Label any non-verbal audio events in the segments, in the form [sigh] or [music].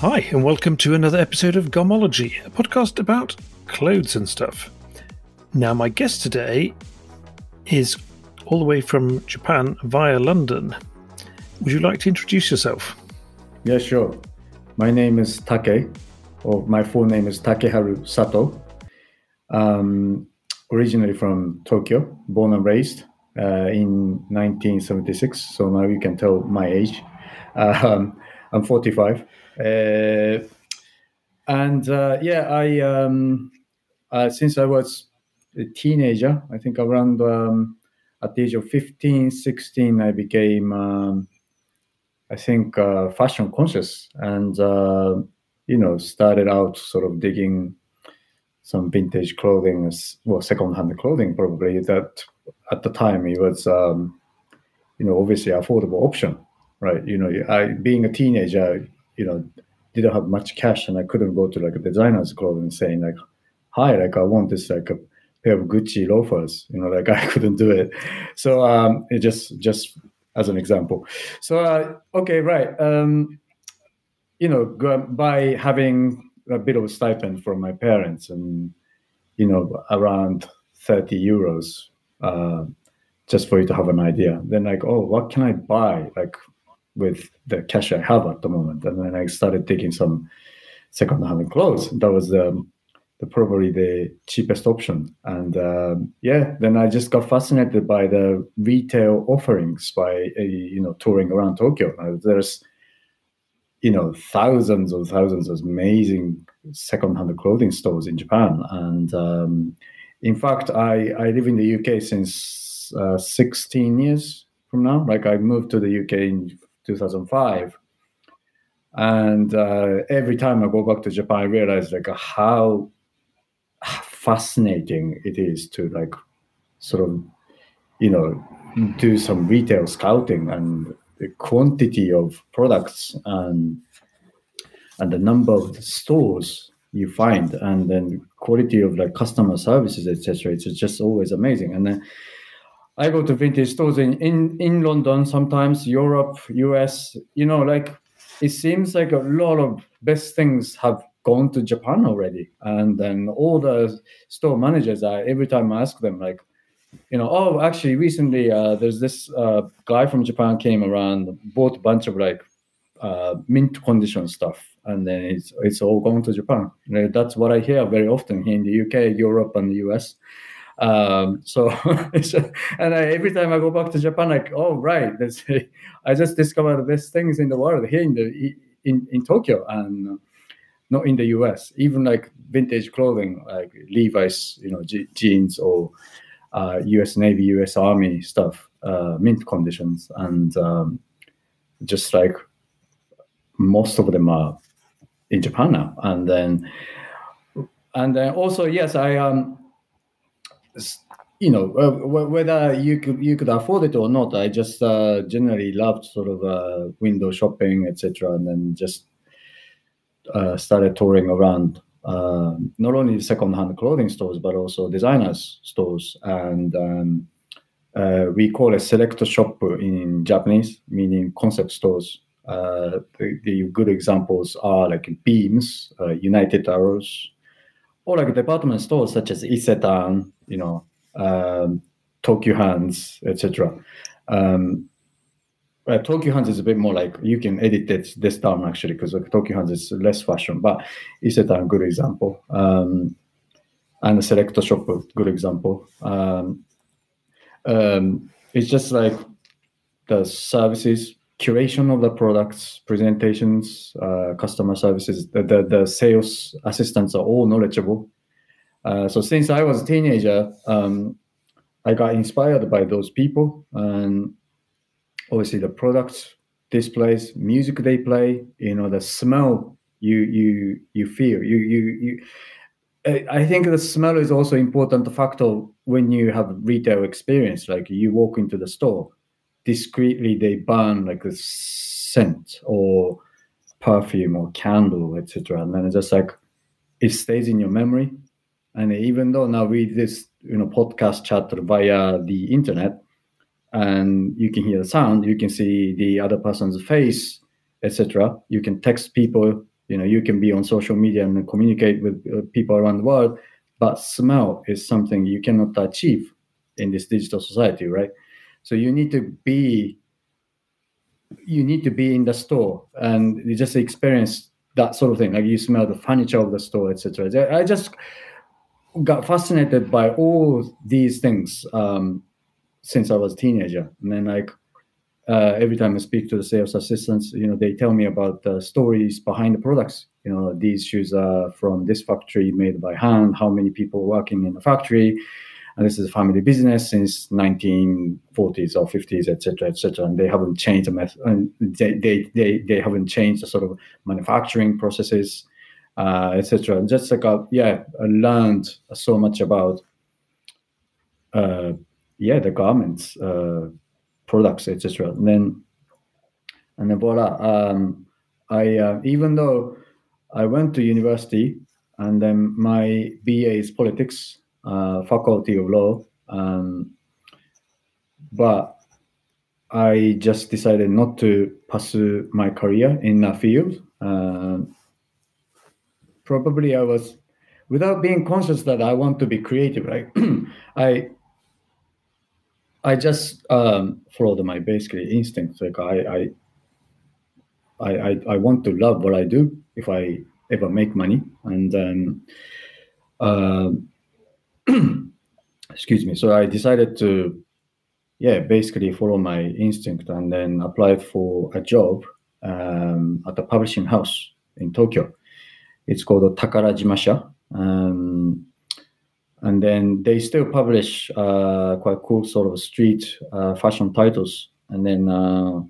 Hi, and welcome to another episode of Gomology, a podcast about clothes and stuff. Now, my guest today is all the way from Japan via London. Would you like to introduce yourself? Yeah, sure. My name is Take, or my full name is Takeharu Sato. Um, originally from Tokyo, born and raised uh, in 1976. So now you can tell my age. [laughs] Um, I'm 45. Uh, and uh, yeah, I um, uh, since I was a teenager, I think around um, at the age of 15, 16, I became, um, I think, uh, fashion conscious and, uh, you know, started out sort of digging some vintage clothing, well, second-hand clothing probably that at the time it was, um, you know, obviously affordable option, right? You know, I being a teenager, you know, didn't have much cash and I couldn't go to like a designer's clothing saying like, hi, like I want this like a pair of Gucci loafers, you know, like [laughs] I couldn't do it. So um, it just just as an example. So uh, okay, right. Um, you know, by having a bit of a stipend from my parents and you know around 30 euros uh, just for you to have an idea then like oh what can i buy like with the cash I have at the moment. And then I started taking some second-hand clothes. That was um, the probably the cheapest option. And um, yeah, then I just got fascinated by the retail offerings by uh, you know touring around Tokyo. Uh, there's you know thousands and thousands of amazing second-hand clothing stores in Japan, and um, in fact, I I live in the UK since uh, 16 years from now. Like I moved to the UK in 2005 and uh, every time i go back to japan i realize like how fascinating it is to like sort of you know do some retail scouting and the quantity of products and and the number of stores you find and then quality of like customer services etc it's just always amazing. And then I go to vintage stores in, in, in London, sometimes Europe, US, you know, like it seems like a lot of best things have gone to Japan already. And then all the store managers, I, every time I ask them, like, you know, oh, actually, recently uh, there's this uh, guy from Japan came around, bought a bunch of like uh, mint condition stuff, and then it's it's all going to Japan. You know, that's what I hear very often here in the UK, Europe, and the US. Um, so, [laughs] and I, every time I go back to Japan, like, oh right, [laughs] I just discovered the best things in the world here in the in in Tokyo and not in the US. Even like vintage clothing, like Levi's, you know, je- jeans or uh, U.S. Navy, U.S. Army stuff, uh, mint conditions, and um, just like most of them are in Japan now. And then, and then also, yes, I um, you know uh, whether you could you could afford it or not i just uh, generally loved sort of uh, window shopping etc and then just uh, started touring around uh, not only second-hand clothing stores but also designers stores. And um, uh, we call a select shop in japanese meaning concept stores. The, the, good examples are like beams united arrows or like department stores such as Isetan, you know, um, Tokyu Hands, etc. Um, uh, Tokyu Hands is a bit more like you can edit it this down actually because like, Tokyu Hands is less fashion, but Isetan a good example. Um, and the Selector Shop a good example. Um, um, it's just like the services curation of the products, presentations, uh, customer services, the, the, the, sales assistants are all knowledgeable. Uh, so since I was a teenager, um, I got inspired by those people and obviously the products, displays, music they play, you know, the smell you you you feel. You you you I think the smell is also important factor when you have retail experience. Like you walk into the store, discreetly they burn like a scent or perfume or candle, etc. And then it's just like it stays in your memory. And even though now we this you know podcast chat via the internet, and you can hear the sound, you can see the other person's face, etc. You can text people You know, you can be on social media and communicate with uh, people around the world, but smell is something you cannot achieve in this digital society, right? So you need to be you need to be in the store and you just experience that sort of thing. Like you smell the furniture of the store, etc. I just got fascinated by all these things um, since I was a teenager, and then like uh, every time I speak to the sales assistants, you know, they tell me about the stories behind the products. You know, these shoes are from this factory made by hand. How many people working in the factory? And this is a family business since 1940s or 50s, etc., etc. And they haven't changed the method. And they, they, they, they haven't changed the sort of manufacturing processes, uh, etc. Just like a, yeah, I learned so much about uh, yeah the garments. Uh, products, etc. And then, and then voila. Um, I uh, even though I went to university and then my BA is politics, uh, faculty of law, um, but I just decided not to pursue my career in that field. Uh, probably I was, without being conscious that I want to be creative, right? [clears throat] I I just um, followed my basically instincts. Like I, I, I, I want to love what I do if I ever make money, and um, uh, [clears throat] excuse me. So I decided to, yeah, basically follow my instinct, and then applied for a job um, at a publishing house in Tokyo. It's called Takarajimasha. Um, and then they still publish uh, quite cool sort of street uh, fashion titles. And then uh,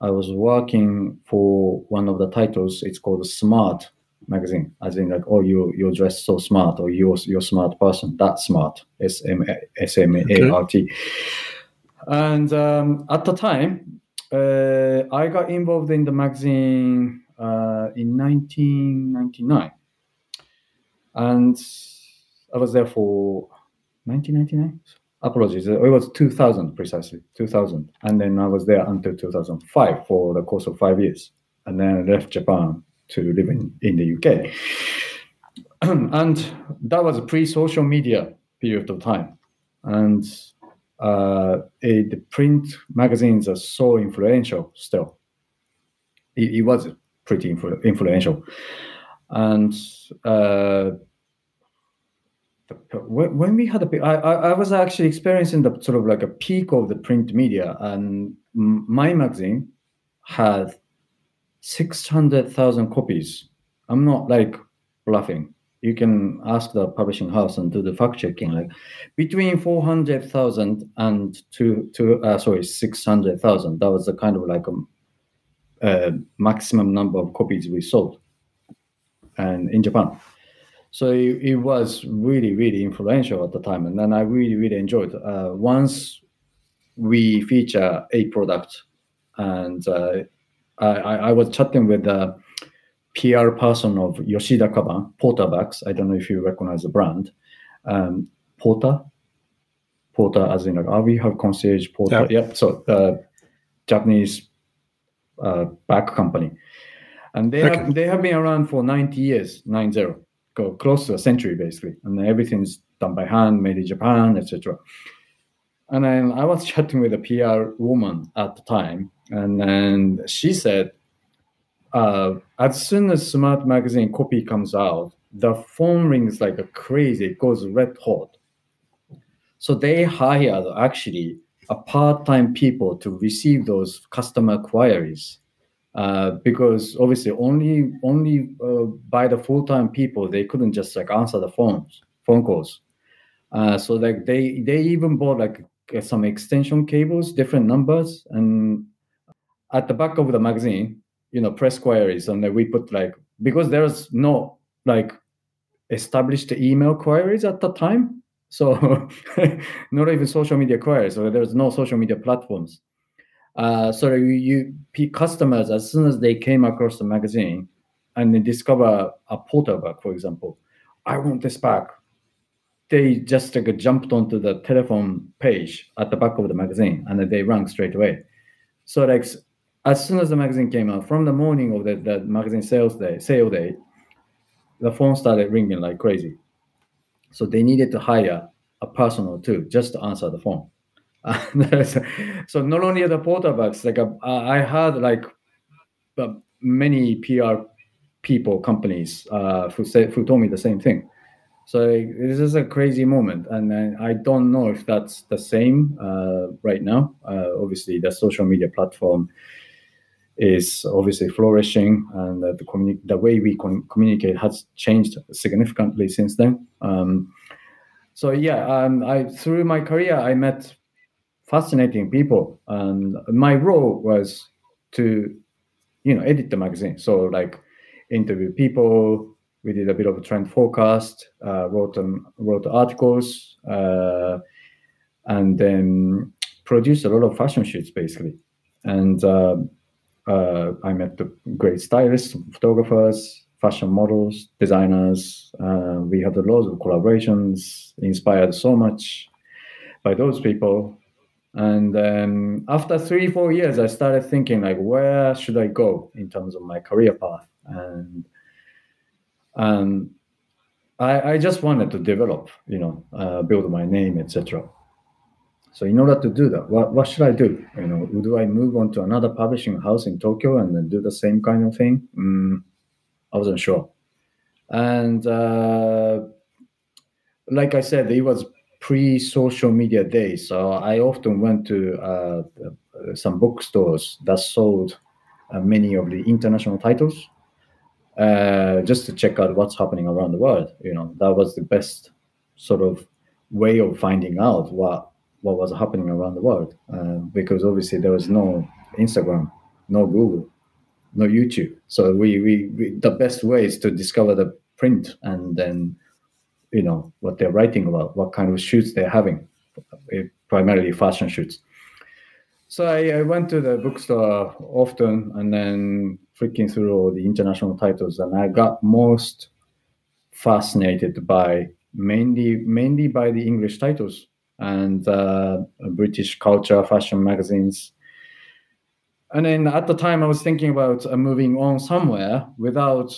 I was working for one of the titles. It's called Smart magazine, as in like, oh, you you dress so smart, or you're you're smart person. That smart, S M S M A R T. And um, at the time, uh, I got involved in the magazine uh, in 1999, and I was there for 1999. Apologies, it was 2000 precisely, 2000, and then I was there until 2005 for the course of five years, and then I left Japan to live in, in the UK. [clears throat] and that was a pre-social media period of time, and uh, it, the print magazines are so influential still. It, it was pretty influ- influential, and uh, when we had a, I, I was actually experiencing the sort of like a peak of the print media, and my magazine had six hundred thousand copies. I'm not like bluffing. You can ask the publishing house and do the fact checking. Like between four hundred thousand and two, two, uh, sorry, six hundred thousand. That was the kind of like a, a maximum number of copies we sold, and in Japan so it, it, was really really influential at the time and then i really really enjoyed uh, once we feature a product and uh, I, I, was chatting with the pr person of yoshida kaban porter bags i don't know if you recognize the brand. Um, porter? Porter as in like oh, we have concierge porter? Yeah, so uh, japanese uh, bag company. And they okay. have they have been around for 90 years 90 go close to a century basically, and everything's done by hand, made in Japan, etc. And then I was [laughs] chatting with a PR woman at the time, and then she said, uh, as soon as Smart Magazine copy comes out, the phone rings like a crazy. It goes red hot. So they hired actually a part-time people to receive those customer queries uh, because obviously only only uh, by the full-time people they couldn't just like answer the phones phone calls uh, so like they they even bought like some extension cables different numbers and at the back of the magazine you know press queries and we put like because there's no like established email queries at the time so [laughs] not even social media queries so there's no social media platforms uh, so you, you customers as soon as they came across the magazine and they discover a porter bag, for example, I want this bag. They just like jumped onto the telephone page at the back of the magazine and they rang straight away. So like as soon as the magazine came out, from the morning of the magazine sales day, sale day, the phone started ringing like crazy. So they needed to hire a person or two just to answer the phone. [laughs] so not only the Porter bags, like uh, I had like uh, many PR people, companies uh, who said who told me the same thing. So this is a crazy moment, and I don't know if that's the same uh, right now. Uh, obviously, the social media platform is obviously flourishing, and the, communi- the way we com- communicate has changed significantly since then. Um, so yeah, um, I through my career I met fascinating people, and my role was to, you know, edit the magazine. So like interview people. We did a bit of a trend forecast, uh, wrote them, wrote articles, uh, and then produced a lot of fashion shoots basically. And uh, uh, I met the great stylists, photographers, fashion models, designers. Uh, we had a lot of collaborations, inspired so much by those people. And um, after three, four years, I started thinking like, where should I go in terms of my career path? And and I, I just wanted to develop, you know, uh, build my name, etc. So in order to do that, what, what should I do? You know, do I move on to another publishing house in Tokyo and then do the same kind of thing? Mm, I wasn't sure. And uh, like I said, it was pre-social media days, so I often went to uh, some bookstores that sold uh, many of the international titles uh, just to check out what's happening around the world. You know, that was the best sort of way of finding out what what was happening around the world uh, because obviously there was no Instagram, no Google, no YouTube. So we, we, we the best way is to discover the print and then you know what they're writing about, what kind of shoots they're having, eh, primarily fashion shoots. So I, I went to the bookstore often and then freaking through all the international titles, and I got most fascinated by mainly mainly by the English titles and uh, British culture, fashion magazines. And then at the time, I was thinking about uh, moving on somewhere without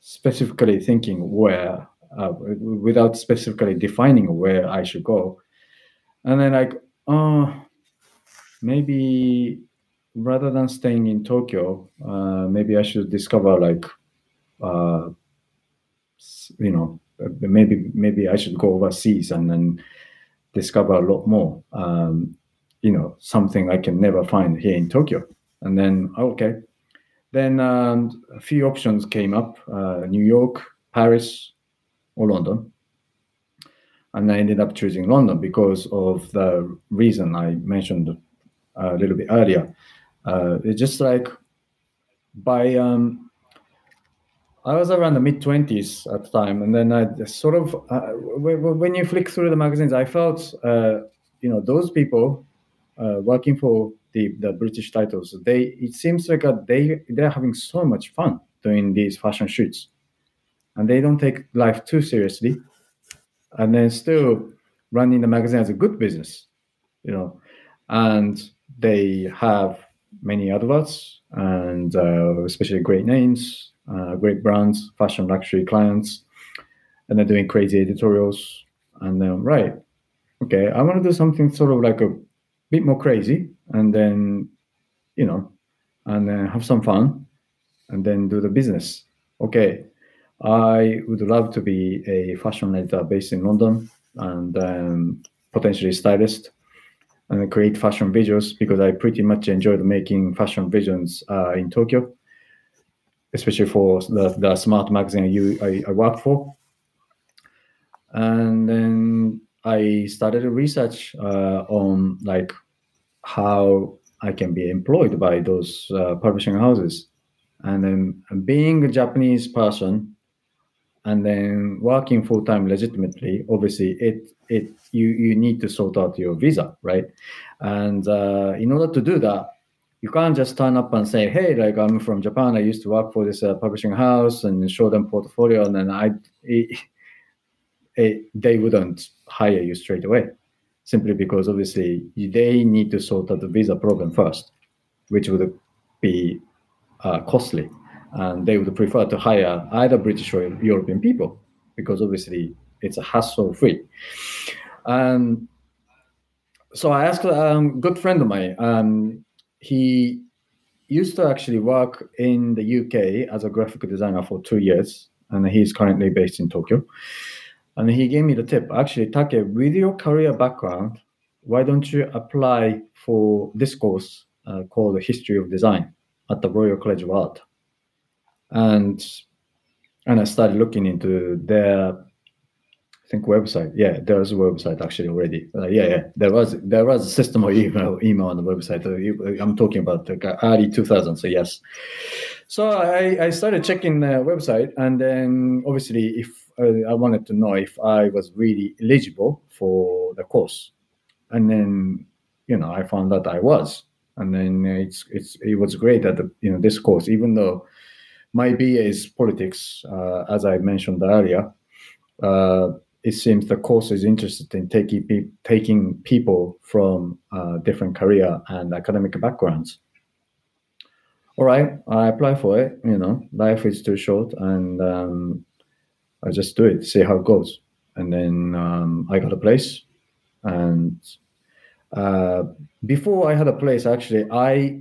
specifically thinking where, uh, without specifically defining where I should go. And then, like, oh, maybe rather than staying in Tokyo, uh, maybe I should discover like, uh, you know, maybe maybe I should go overseas and then discover a lot more. Um, you know, something I can never find here in Tokyo. And then okay, then um, a few options came up: uh, New York, Paris, or London. And I ended up choosing London because of the reason I mentioned a little bit earlier. Uh, it's just like by um, I was around the mid twenties at the time, and then I sort of uh, when you flick through the magazines, I felt uh, you know those people uh, working for the, the British titles. They it seems like a, they they're having so much fun doing these fashion shoots, and they don't take life too seriously, and then still running the magazine as a good business, you know, and they have many adverts and uh, especially great names uh, great brands, fashion luxury clients, and they're doing crazy editorials. And then, right, okay, I want to do something sort of like a bit more crazy, and then, you know, and then have some fun, and then do the business. Okay, I would love to be a fashion editor based in London and um, potentially stylist and create fashion visuals because I pretty much enjoyed making fashion visions uh, in Tokyo especially for the, the smart magazine you, I, I work for. And then I started research uh, on like how I can be employed by those uh, publishing houses. And then being a Japanese person and then working full time legitimately, obviously it it you you need to sort out your visa, right? And uh, in order to do that, you can't just turn up and say, "Hey, like I'm from Japan. I used to work for this uh, publishing house," and show them portfolio, and then I, it, it, [laughs] they wouldn't hire you straight away, simply because obviously they need to sort out the visa problem first. which would be uh, costly, and they would prefer to hire either British or European people because obviously it's a hassle free. And so I asked a um, good friend of mine. Um, he used to actually work in the UK as a graphic designer for two years, and he's currently based in Tokyo. And he gave me the tip actually, Take, with your career background, why don't you apply for this course uh, called History of Design at the Royal College of Art? And and I started looking into their think website. Yeah, there's a website actually already. Uh, yeah, yeah, there was there was a system of email email on the website. Uh, I'm talking about the early 2000. So yes. So I, I started checking the website, and then obviously, if uh, I wanted to know if I was really eligible for the course, and then you know I found that I was, and then it's it's it was great that the, you know this course, even though my BA is politics, uh, as I mentioned earlier. Uh, it seems the course is interested in taking taking people from uh, different career and academic backgrounds. All right, I apply for it. You know, life is too short, and um, I just do it, see how it goes. And then um, I got a place, and uh, before I had a place, actually, I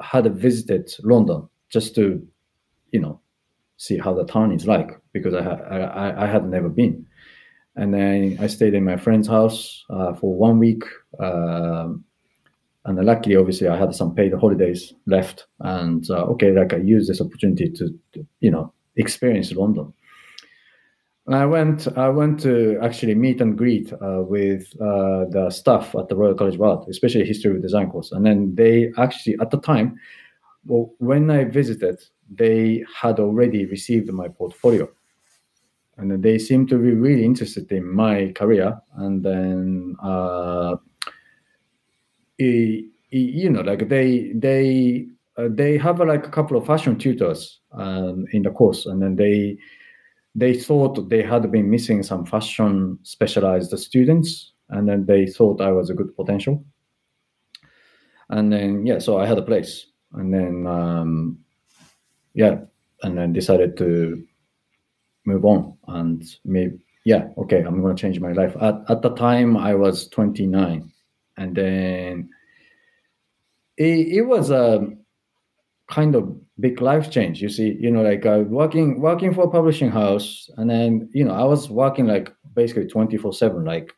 had visited London just to, you know, see how the town is like because I, I, I had never been and then I stayed in my friend's house uh, for one week. Um, and luckily, obviously, I had some paid holidays left, and uh, okay, like I used this opportunity to, you know, experience London. And I went, I went to actually meet and greet uh, with uh, the staff at the Royal College of Art, especially history of design course. And then they actually, at the time, well, when I visited, they had already received my portfolio and they seem to be really interested in my career. And then uh, you know like they they uh, they have uh, like a couple of fashion tutors um, in the course. And then they they thought they had been missing some fashion specialized students. And then they thought i was a good potential. And then yeah so i had a place. And then um, yeah and then decided to move on. And maybe yeah okay i'm going to change my life. At, at the time i was 29 and then it, it was a kind of big life change. You see you know like uh, working working for a publishing house and then you know i was working like basically 24 7 like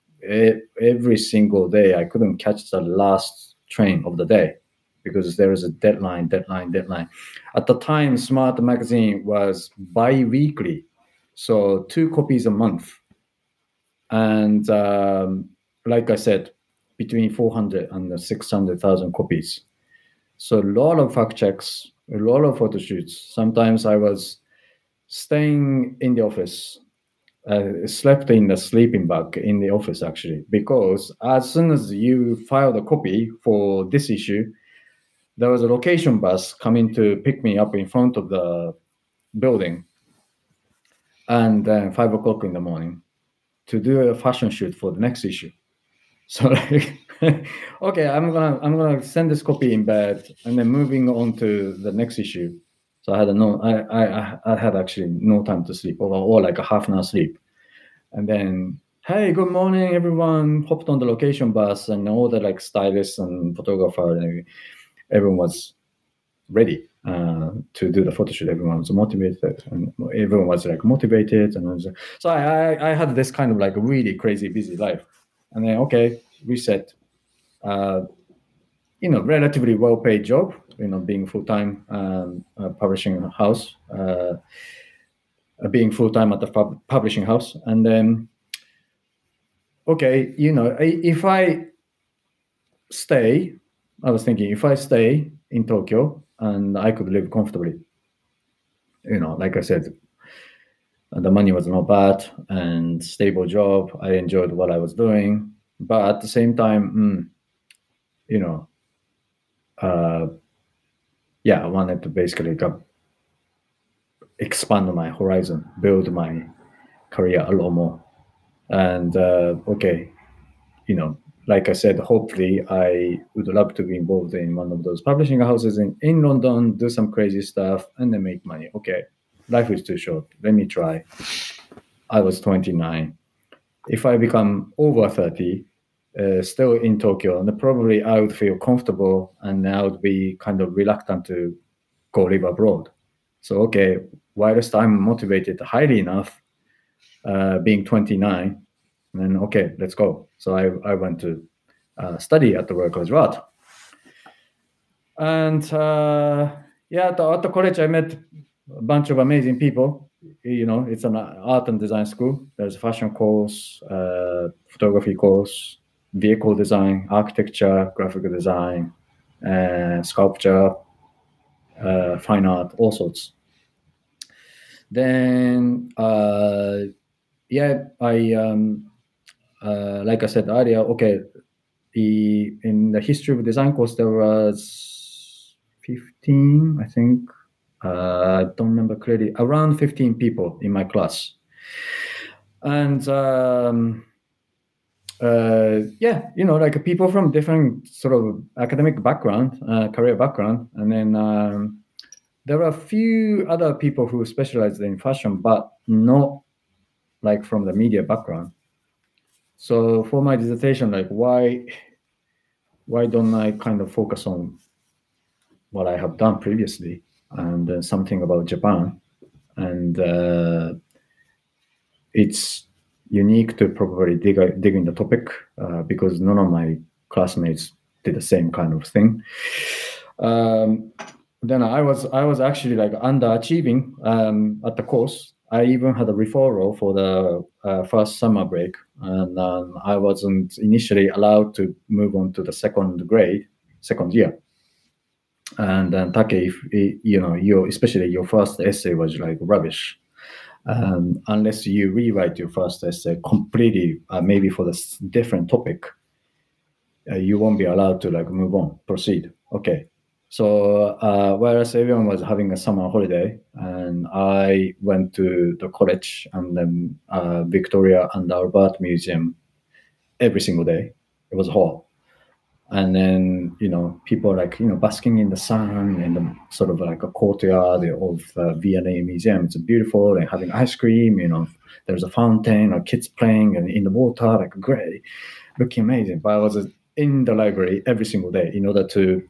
every single day i couldn't catch the last train of the day because there is a deadline deadline deadline. At the time smart magazine was bi-weekly so two copies a month. And um, like I said, between 400 and 600,000 copies. So a lot of fact checks, a lot of photo shoots. Sometimes I was staying in the office, uh, slept in the sleeping bag in the office actually, because as soon as you filed a copy for this issue, there was a location bus coming to pick me up in front of the building and then five o'clock in the morning to do a fashion shoot for the next issue. [laughs] So like, okay, I'm gonna I'm gonna send this copy in bed, and then moving on to the next issue. So I had a no, I I I had actually no time to sleep, or, or like a half an hour sleep, and then hey, good morning, everyone. Hopped on the location bus, and all the like stylists and photographer, and everyone was ready uh, to do the photo shoot. Everyone was motivated, and everyone was like motivated, and was, so I, I, I had this kind of like really crazy busy life, and then okay, reset. Uh, you know, relatively well paid job. You know, being full time um, uh, publishing house, uh, being full time at the pub- publishing house, and then okay, you know, if I stay, I was thinking if I stay in Tokyo and I could live comfortably. You know, like I said, the money was not bad and stable job. I enjoyed what I was doing, but at the same time, mm, you know, uh, yeah, I wanted to basically go expand my horizon, build my career a lot more, and uh, okay, you know, like I said, hopefully I would love to be involved in one of those publishing houses in, in London, do some crazy stuff, and then make money. Okay, life is too short. Let me try. I was 29. If I become over 30, uh, still in Tokyo, and probably I would feel comfortable and I would be kind of reluctant to go live abroad. So, okay, whilst I'm motivated highly enough, uh, being 29, then okay, let's go. So I, I went to uh, study at the Royal College of Art. And uh, yeah, at the, at the college, I met a bunch of amazing people. You know, it's an art and design school. There's a fashion course, uh, photography course, vehicle design, architecture, graphic design, uh, sculpture, uh, fine art, all sorts. Then, uh, yeah, I um, uh, like I said earlier. Okay, the in the history of design course there was fifteen, I think. Uh, I don't remember clearly. Around fifteen people in my class, and. Um, uh, yeah, you know, like people from different sort of academic background, uh, career background, and then um, there are a few other people who specialize in fashion, but not like from the media background. So for my dissertation, like why why don't I kind of focus on what I have done previously and uh, something about Japan, and uh, it's unique to probably dig, dig in the topic uh, because none of my classmates did the same kind of thing. Um, then I was I was actually like underachieving um, at the course. I even had a referral for the uh, first summer break, and um, I wasn't initially allowed to move on to the second grade, second year. And then Take, if you know, your especially your first essay was like rubbish, um, unless you rewrite your first essay completely, uh, maybe for the different topic, uh, you won't be allowed to like move on, proceed. Okay. So uh, whereas everyone was having a summer holiday, and I went to the college and then uh, Victoria and Albert Museum every single day. It was hot and then you know people like you know basking in the sun in the sort of like a courtyard of the V&A Museum. It's beautiful and having ice cream. You know, there's a fountain or kids playing and in the water, like great, looking amazing. But I was in the library every single day in order to,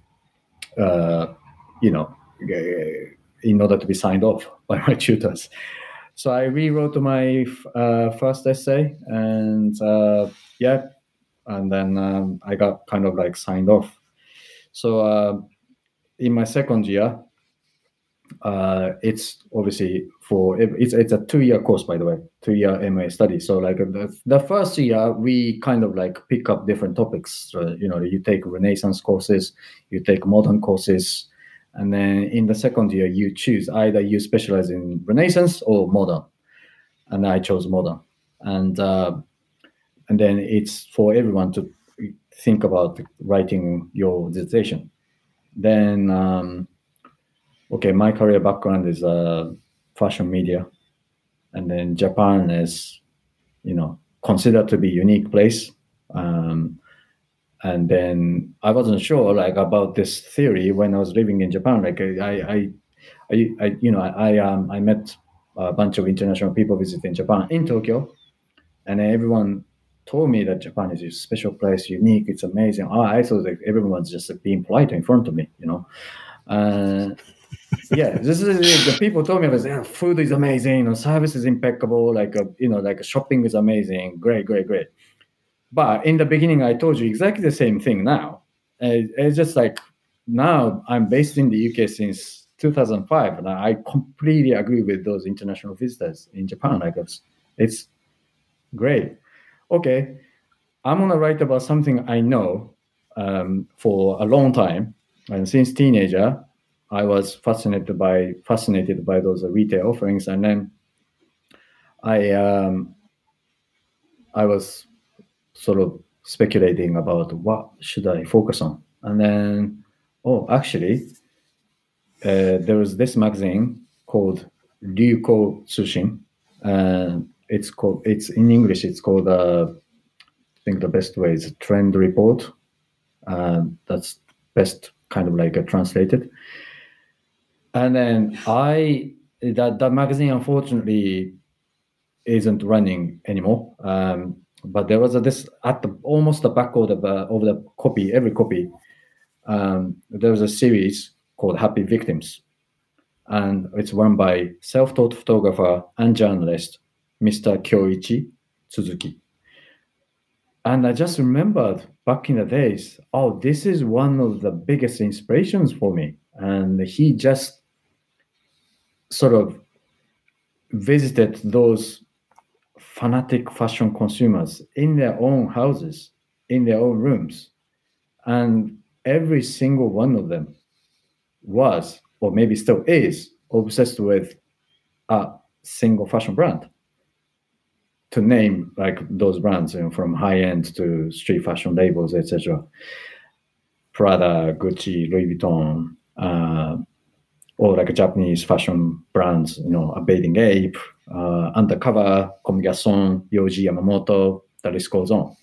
you know, in order to be signed off [laughs] by my tutors. So I rewrote my uh, first essay, and uh, yeah, and then um, I got kind of like signed off. So uh, in my second year, uh, it's obviously for it's it's a two year course by the way, two year MA study. So like the, the first year we kind of like pick up different topics. You know, you take Renaissance courses, you take modern courses, and then in the second year you choose either you specialize in Renaissance or modern, and I chose modern. And uh, and then it's for everyone to think about writing your dissertation. Then, um, okay, my career background is uh, fashion media, and then Japan is, you know, considered to be unique place. Um, and then I wasn't sure like about this theory when I was living in Japan. Like I, I, I, I you know, I, I, um, I met a bunch of international people visiting Japan in Tokyo, and everyone told me that Japan is a special place, unique, it's amazing. Oh, I thought that everyone's just being polite in front of me, you know. Uh, yeah, this is the people told me was yeah, food is amazing, know, service is impeccable, like a, uh, you know, like shopping is amazing, great, great, great. But in the beginning, I told you exactly the same thing. Now, it's just like now I'm based in the UK since 2005, and I completely agree with those international visitors in Japan. Like it's, it's great okay, I'm gonna write about something I know um, for a long time, and since teenager, I was fascinated by fascinated by those retail offerings, and then I um, I was sort of speculating about what should I focus on, and then oh, actually, uh, there was this magazine called Ryuko Tsushin, and it's called it's in English. It's called uh, think the best way is trend report. Uh, that's best kind of like a translated. And then I that that magazine unfortunately isn't running anymore. Um, but there was a, this at the almost the back of the of the copy, every copy. Um, there was a series called Happy Victims, and it's run by self-taught photographer and journalist Mr. Kyoichi Suzuki. And I just remembered back in the days, oh, this is one of the biggest inspirations for me. And he just sort of visited those fanatic fashion consumers in their own houses, in their own rooms. And every single one of them was, or maybe still is, obsessed with a single fashion brand. To name like those brands, you know, from high end to street fashion labels, etc. Prada, Gucci, Louis Vuitton, uh, or like Japanese fashion brands, you know, a Bathing Ape, uh, Undercover, Comme Garçon, Yohji Yamamoto, the list goes on.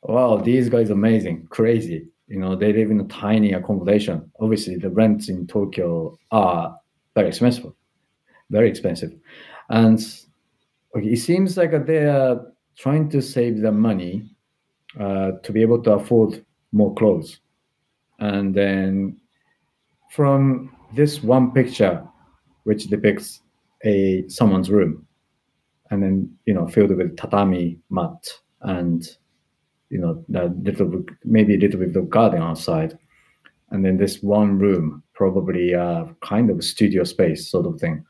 Wow, these guys amazing, crazy. You know, they live in a tiny accommodation. Obviously, the rents in Tokyo are very expensive, very expensive. And it seems like they are trying to save the money uh, to be able to afford more clothes. And then from this one picture, which depicts a someone's room, and then you know filled with tatami mat and you know a little maybe a little bit of garden outside, and then this one room, probably a kind of studio space sort of thing,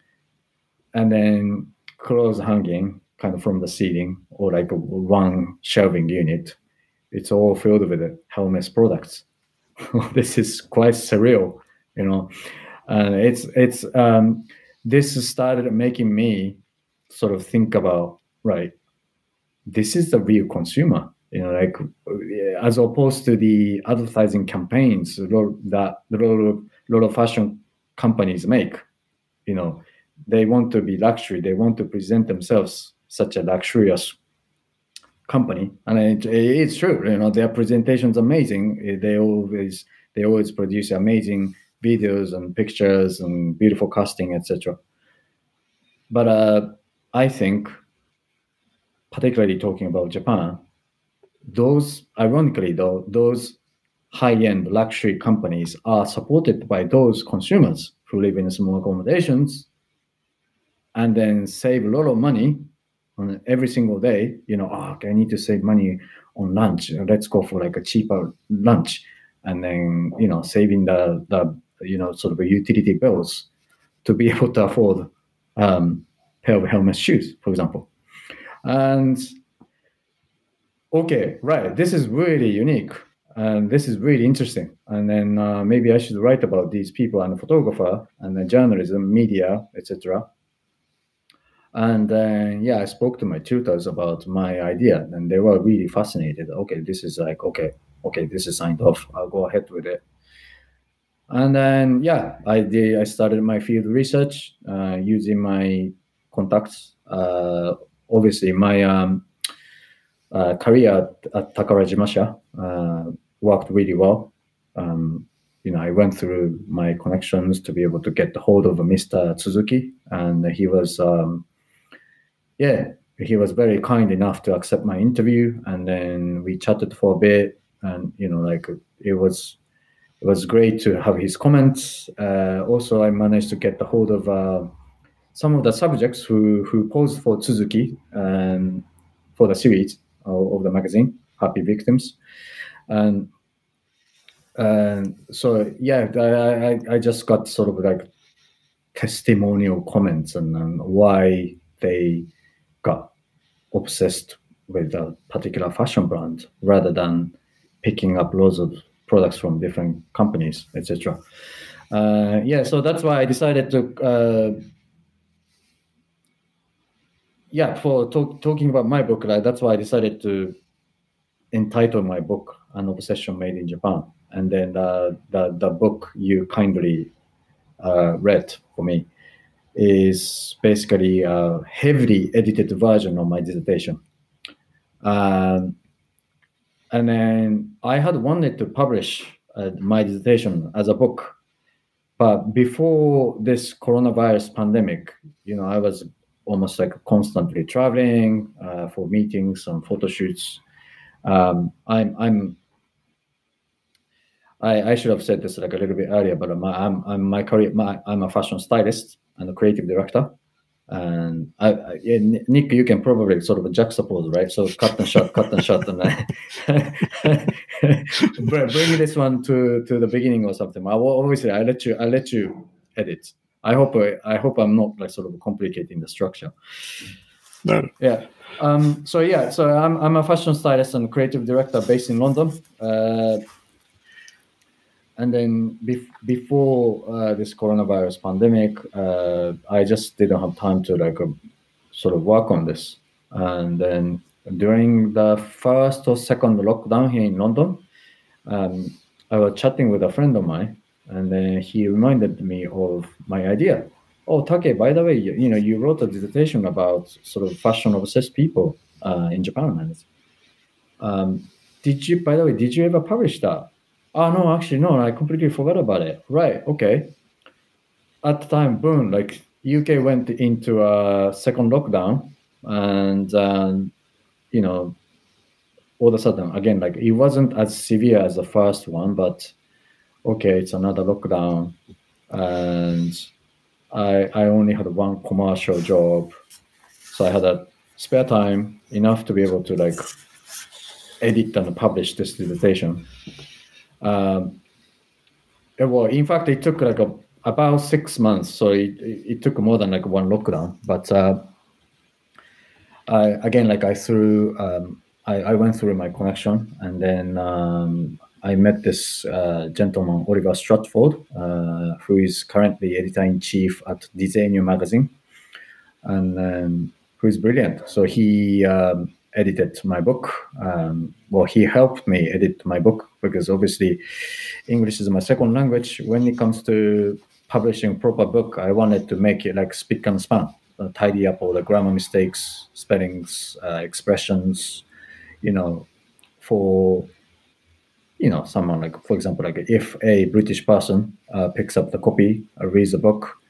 and then clothes hanging kind of from the ceiling or like one shelving unit. It's all filled with Hermes products. [laughs] this is quite surreal you know? And it's it's um this started making me sort of think about right this is the real consumer you know like as opposed to the advertising campaigns that a lot of, lot of fashion companies make you know? They want to be luxury. They want to present themselves such a luxurious company. And it, it's true you know their presentation is amazing. They always they always produce amazing videos and pictures and beautiful casting, etc. But uh, I think, particularly talking about Japan, those, ironically though, those high-end luxury companies are supported by those consumers who live in small accommodations and then save a lot of money on every single day. You know, oh, okay, I need to save money on lunch. Let's go for like a cheaper lunch, and then you know, saving the the you know, sort of a utility bills to be [laughs] able to afford um, pair of helmet shoes, for example. And okay, right, this is really unique and this is really interesting. And then uh, maybe I should write about these people and photographer and the journalism, media, etc. And then yeah, I spoke to my tutors about my idea, and they were really fascinated. Okay, this is like okay, okay, this is signed off. I'll go ahead with it. And then, yeah, I did. I started my field research uh, using my contacts. Uh, obviously, my um, uh, career at Takara uh, worked really well. Um, you know, I went through my connections to be able to get hold of Mr. Suzuki, and he was, um, yeah, he was very kind enough to accept my interview. And then we chatted for a bit, and you know, like it was it was great to have his comments. Uh, also, I managed to get the hold of uh, some of the subjects who who posed for Suzuki um, for the series of, of, the magazine, Happy Victims, and so yeah, I, I, I just got sort of like testimonial comments and, and why they got obsessed with a particular fashion brand rather than picking up loads of products from different companies, etc. Uh, yeah, so that's why I decided to, uh, yeah, for talk, talking about my book, like, that's why I decided to entitle my book "An Obsession Made in Japan," and then the the, the book you kindly uh, read for me is basically a heavily edited version of my dissertation. Um, and then I had wanted to publish uh, my dissertation as a book, but before this coronavirus pandemic, you know, I was almost like constantly traveling uh, for meetings and photo shoots. Um, I'm I'm I, I, should have said this like a little bit earlier, but I'm, I'm my career. My, I'm a fashion stylist and a creative director. And I, I, yeah, Nick, you can probably sort of juxtapose, right? So cut and shot, cut and shot, and [laughs] bring this one to to the beginning or something. I will obviously I let you I let you edit. I hope I, I hope I'm not like sort of complicating the structure. No. Yeah. Um, so yeah, so I'm I'm a fashion stylist and creative director based in London. Uh, and then bef- before uh, this coronavirus pandemic, uh, I just didn't have time to like uh, sort of work on this. And then during the first or second lockdown here in London, um, I was chatting with a friend of mine, and then he reminded me of my idea. Oh, Take, by the way, you, you know, you wrote a dissertation about sort of fashion obsessed people uh, in Japan. Um, did you, by the way, did you ever publish that? Oh no, actually no, I completely forgot about it. Right, okay. At the time, boom, like UK went into a second lockdown, and um, you know, all of a sudden, again, like it wasn't as severe as the first one, but okay, it's another lockdown, and I I only had one commercial job, so I had a spare time enough to be able to like edit and publish this dissertation. Um, well, in fact, it took like a, about six months, so it, it took more than like one lockdown. But uh, I, again, like I threw, um, I, I, went through my connection, and then um, I met this uh, gentleman, Oliver Stratford, uh, who is currently editor in chief at Disegno magazine, and um, who is brilliant. So he um, edited my book. Um, well, he helped me edit my book because obviously English is my second language. When it comes to publishing proper book, I wanted to make it like spick and span, uh, tidy up all the grammar mistakes, spellings, uh, expressions, you know, for you know someone like for example like if a british person uh, picks up the copy uh, reads the book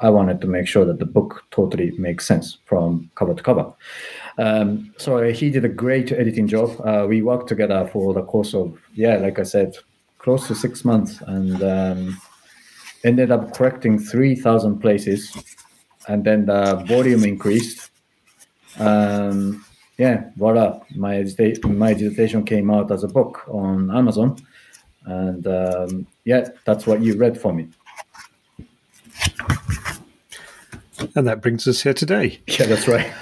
I wanted to make sure that the book totally makes sense from cover to cover. Um, so he did a great editing job. Uh, we worked together for the course of, yeah, like I said, close to six months and um, ended up correcting 3,000 places. And then the volume increased. Um, yeah, voila, my, my dissertation came out as a book on Amazon. And um, yeah, that's what you read for me. And that brings us here today. [laughs] Yeah, that's right.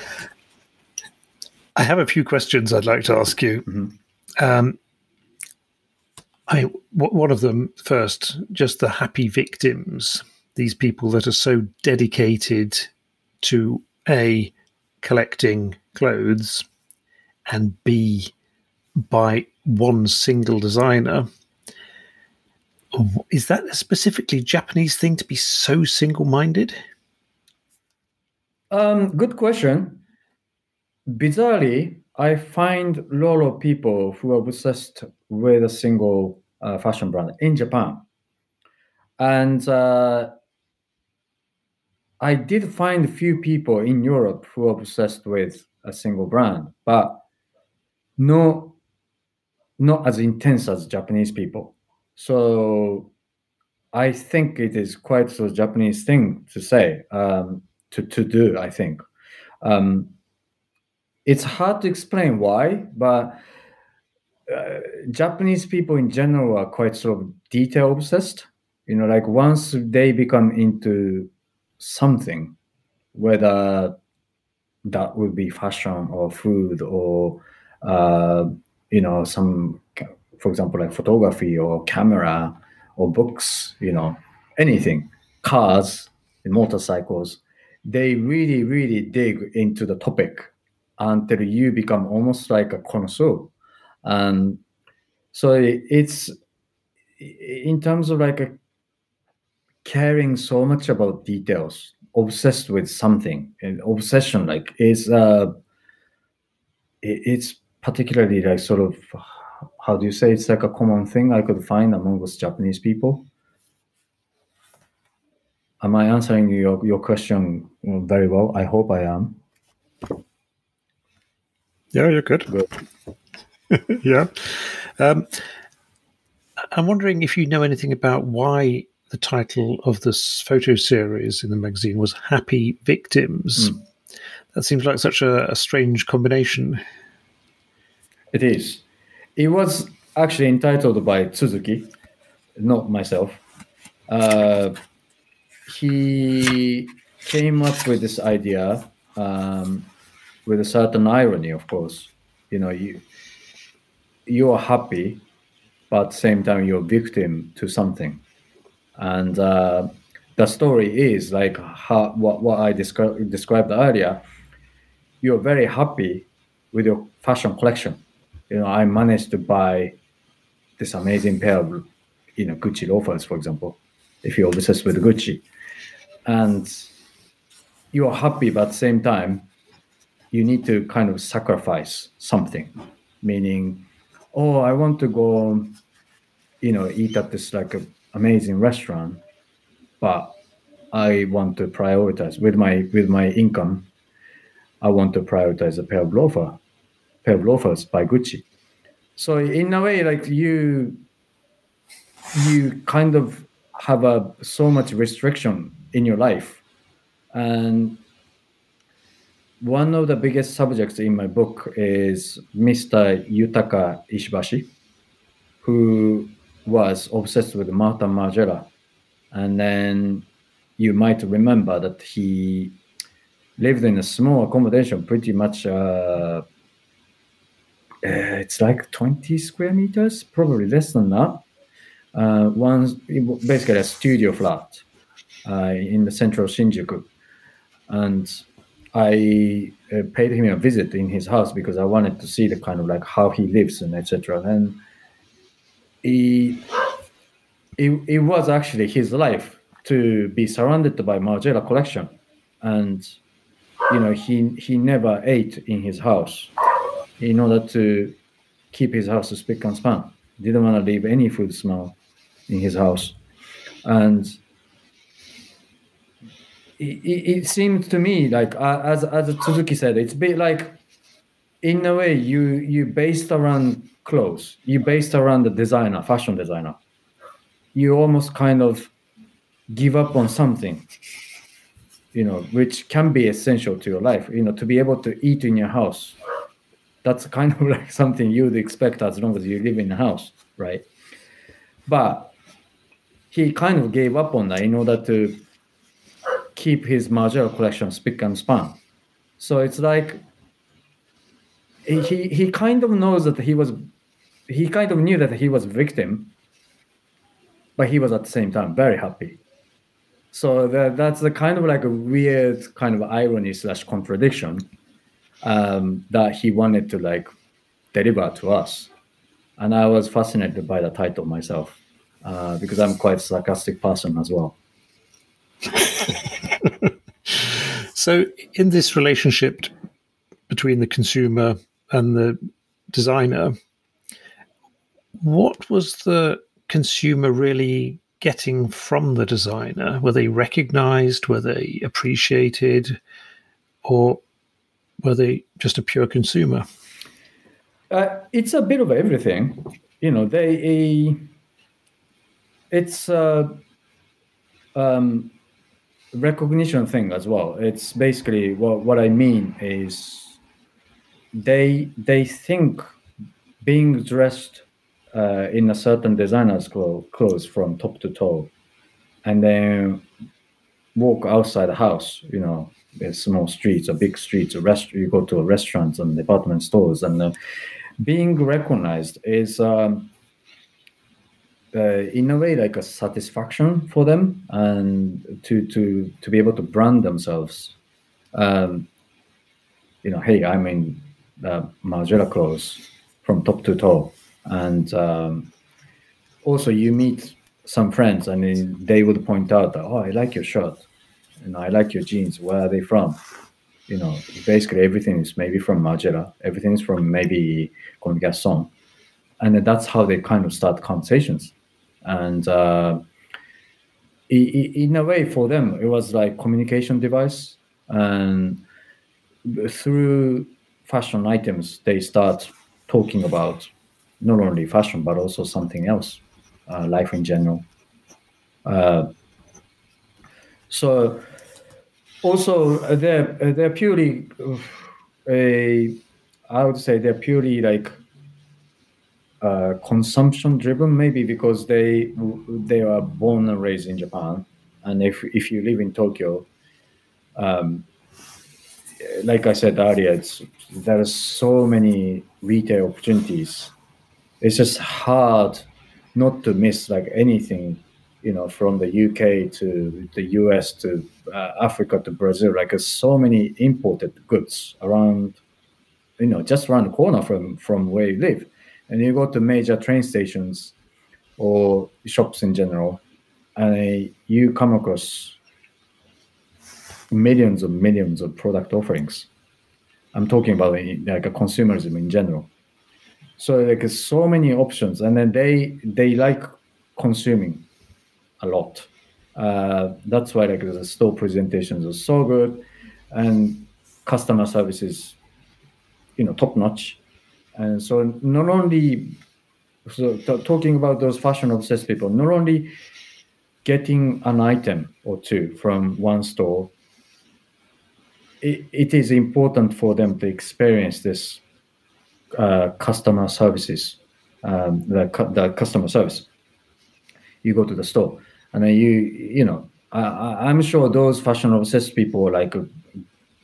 I have a few questions I'd like to ask you. Mm-hmm. Um, I one of them first, just the happy victims, these people that are so dedicated to a collecting clothes and b by one single designer. Is that a specifically Japanese thing to be so single-minded? Um, good question. Bizarrely, I find a lot of people who are obsessed with a single uh, fashion brand in Japan. And uh, I did find a few people in Europe who are obsessed with a single brand, but no, not as intense as Japanese people. So I think it is quite a Japanese thing to say. Um, to, to do, I think. Um, it's hard to explain why, but uh, Japanese people in general are quite sort of detail obsessed. You know, like once they become into something, whether that would be fashion or food or uh, you know some, for example, like photography or camera or books. You know, anything, cars, motorcycles they really, really dig into the topic until you become almost like a connoisseur. And so it's in terms of like a caring so much about details, obsessed with something, and obsession like is uh, it's particularly like sort of how do you say it's like a common thing I could find amongst Japanese people. Am I answering your, your question very well? I hope I am. Yeah, you're good. good. [laughs] yeah. Um, I'm wondering if you know anything about why the title of this photo series in the magazine was Happy Victims. Mm. That seems like such a, a strange combination. It is. It was actually entitled by Tsuzuki, not myself. Uh, he came up with this idea um, with a certain irony, of course. You know, you you are happy, but at the same time you're victim to something, and uh, the story is like how, what what I descri- described earlier. You're very happy with your fashion collection. You know, I managed to buy this amazing pair of you know Gucci loafers, for example. If you're obsessed with Gucci, and you are happy, but at the same time, you need to kind of sacrifice something, meaning, oh, I want to go, you know, eat at this like amazing restaurant, but I want to prioritize with my with my income. I want to prioritize a pair of loafer, pair of loafers by Gucci. So in a way, like you, you kind of have a so much restriction in your life. And one of the biggest subjects in my book is Mr. Yutaka Ishibashi, who was obsessed with Martin Margiela. And then you might remember that he lived in a small accommodation, pretty much, uh, uh, it's like 20 square meters, probably less than that. Uh, one, basically a studio flat uh, in the central Shinjuku, and I uh, paid him a visit in his house because I wanted to see the kind of like how he lives and etc. And he, it, it was actually his life to be surrounded by Margiela collection, and you know he he never ate in his house in order to keep his house spick and span. Didn't want to leave any food smell in his house, and it, it seemed to me like uh, as as Tsuzuki said, it's a bit like in a way you you based around clothes, you based around the designer, fashion designer. You almost kind of give up on something, you know, which can be essential to your life. You know, to be able to eat in your house. That's kind of [laughs] like something you'd expect as long as you live in a house, right? But he kind of gave up on that in order to keep his Margiela collection spick and span. So it's like he he kind of knows that he was he kind of knew that he was victim, but he was at the same time very happy. So that, that's the kind of like a weird kind of irony slash contradiction um, that he wanted to like deliver to us. And I was fascinated by the title myself uh, because I'm quite sarcastic person as well. [laughs] so, in this relationship between the consumer and the designer, what was the consumer really getting from the designer? Were they recognized? Were they appreciated? Or were they just a pure consumer? Uh, it's a bit of everything. You know, they. It's. Uh, um, recognition thing as well. It's basically what what I mean is they they think being dressed uh, in a certain designer's clothes from top to toe, and then walk outside the house. You know, small streets or big streets, or rest. You go to restaurants and department stores, and uh, being recognized is. Um, uh, in a way like a satisfaction for them and to to to be able to brand themselves. Um, you know hey i'm in uh, margiela clothes from top to toe. And um, also you meet some friends and they would point out that oh i like your shirt. And i like your jeans. Where are they from? You know, basically everything is maybe from Margiela, everything is from maybe Comme des Garçons. And that's how they kind of start conversations. And uh, in a way, for them, it was like communication device. And through fashion items, they start talking about not only fashion, but also something else, uh, life in general. Uh, so also uh, they're uh, they're purely a I would say they're purely like uh, consumption driven, maybe because they they are born and raised in Japan, and if if you live in Tokyo, um, like I said earlier, there are so many retail opportunities. It's just hard not to miss like anything you know from the UK to the US to uh, Africa to Brazil. Like so many imported goods around you know just around the corner from from where you live and you go to major train stations or shops in general and you come across millions and millions of product offerings i'm talking about like a consumerism in general so like so many options and then they they like consuming a lot. Uh, that's why like the store presentations are so good, and customer service is, you know, top notch. And so not only so t- talking about those fashion obsessed people, not only getting an item or two from one store, it, it is important for them to experience this uh, customer services, um, the, the customer service. You go to the store and then you you know I, am sure those fashion obsessed people like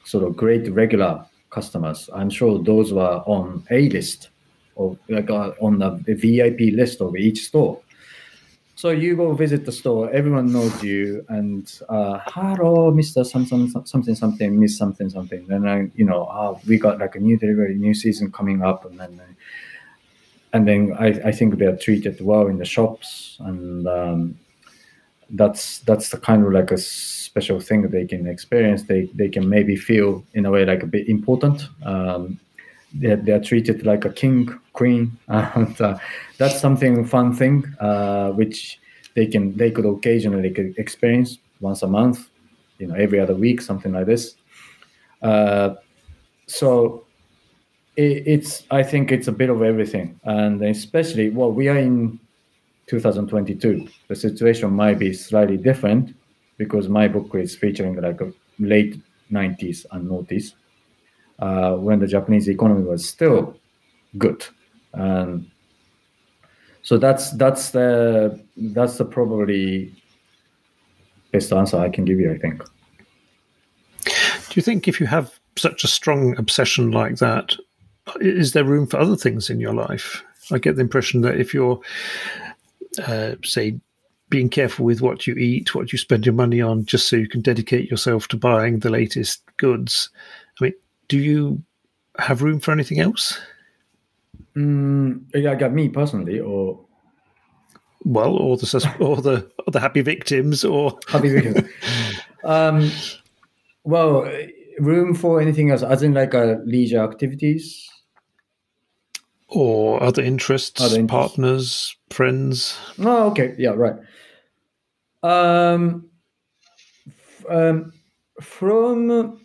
sort of great regular customers. I'm sure those were on a list or like uh, on the, VIP list of each store. So you go visit the store, everyone knows you, and uh, hello, Mister something something something, Miss something something. Then I, you know, uh, we got like a new delivery, new season coming up, and then and then I, I think they're treated well in the shops, and um, that's that's the kind of like a special thing they can experience. They they can maybe feel in a way like a bit important. Um, they're, they're treated like a king, queen, [laughs] and uh, that's something fun thing uh, which they can they could occasionally experience once a month, you know, every other week, something like this. Uh, so it, it's I think it's a bit of everything, and especially well, we are in 2022. The situation might be slightly different because my book is featuring like a late 90s and noughties uh, when the Japanese economy was still good. And so that's that's the that's the probably best answer I can give you. I think. Do you think if you have such a strong obsession like that, is there room for other things in your life? I get the impression that if you're uh, say being careful with what you eat, what you spend your money on, just so you can dedicate yourself to buying the latest goods. I mean, do you have room for anything else? Mm, yeah, got me personally, or well, or the sus- [laughs] or the or the happy victims, or happy victims. [laughs] um, well, room for anything else, as in like uh, leisure activities or other interests, other interests, partners, friends. Oh, okay, yeah, right. Um, um, from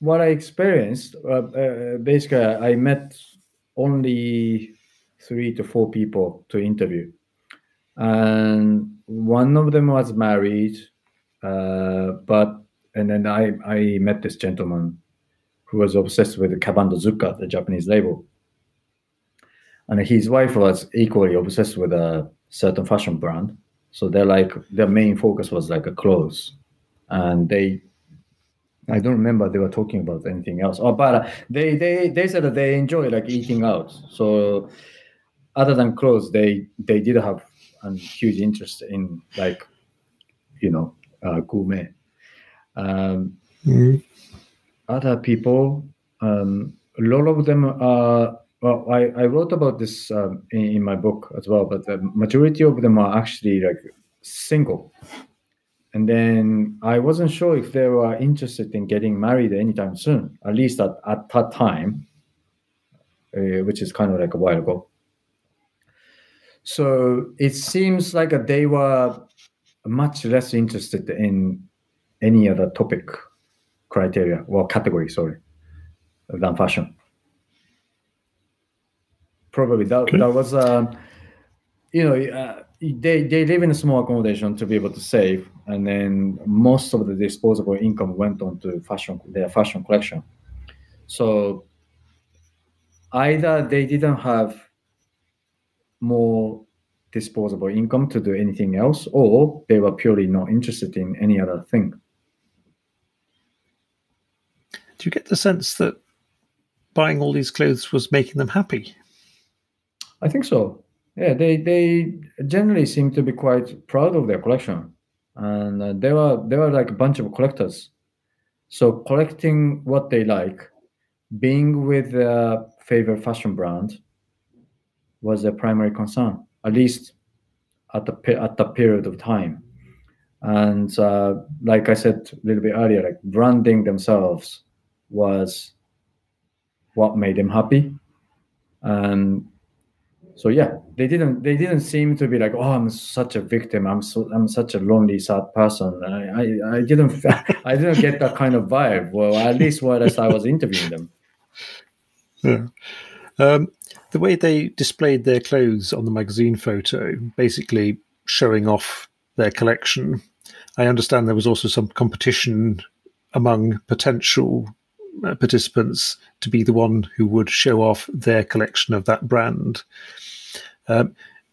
what I experienced, uh, uh, basically, I met only three to four people to interview, and one of them was married, uh, but and then I I met this gentleman who was obsessed with the Kaban Zuka, the Japanese label and his wife was equally obsessed with a certain fashion brand. So they're like their main focus was like a clothes, and they. I don't remember they were talking about anything else. Oh, but they they they said that they enjoy like eating out. So other than clothes, they they did have a huge interest in like, you know, uh, gourmet. Um, mm-hmm. Other people, um, a lot of them are well, I, I wrote about this um, in, in, my book as well, but the majority of them are actually like single. and then I wasn't sure if they were interested in getting married anytime soon, at least at, at that time, uh, which is kind of like a while ago. So it seems like they were much less interested in any other topic criteria or category, sorry, than fashion. Probably that, okay. that was, uh, you know, uh, they, they live in a small accommodation to be able to save, and then most of the disposable income went on to fashion their fashion collection. So either they didn't have more disposable income to do anything else, or they were purely not interested in any other thing. Do you get the sense that buying all these clothes was making them happy? I think so. Yeah, they they generally seem to be quite proud of their collection, and uh, they were they were like a bunch of collectors. So collecting what they like, being with their favorite fashion brand, was their primary concern, at least at the at the period of time. And uh, like I said a little bit earlier, like branding themselves was what made them happy. And so yeah, they didn't they didn't seem to be like, oh, I'm such a victim. I'm so I'm such a lonely, sad person. I I, I didn't [laughs] I didn't get that kind of vibe. Well, at least while I was interviewing them. Yeah. Um, the way they displayed their clothes on the magazine photo, basically showing off their collection. I understand there was also some competition among potential participants to be the one who would show off their collection of that brand. Um,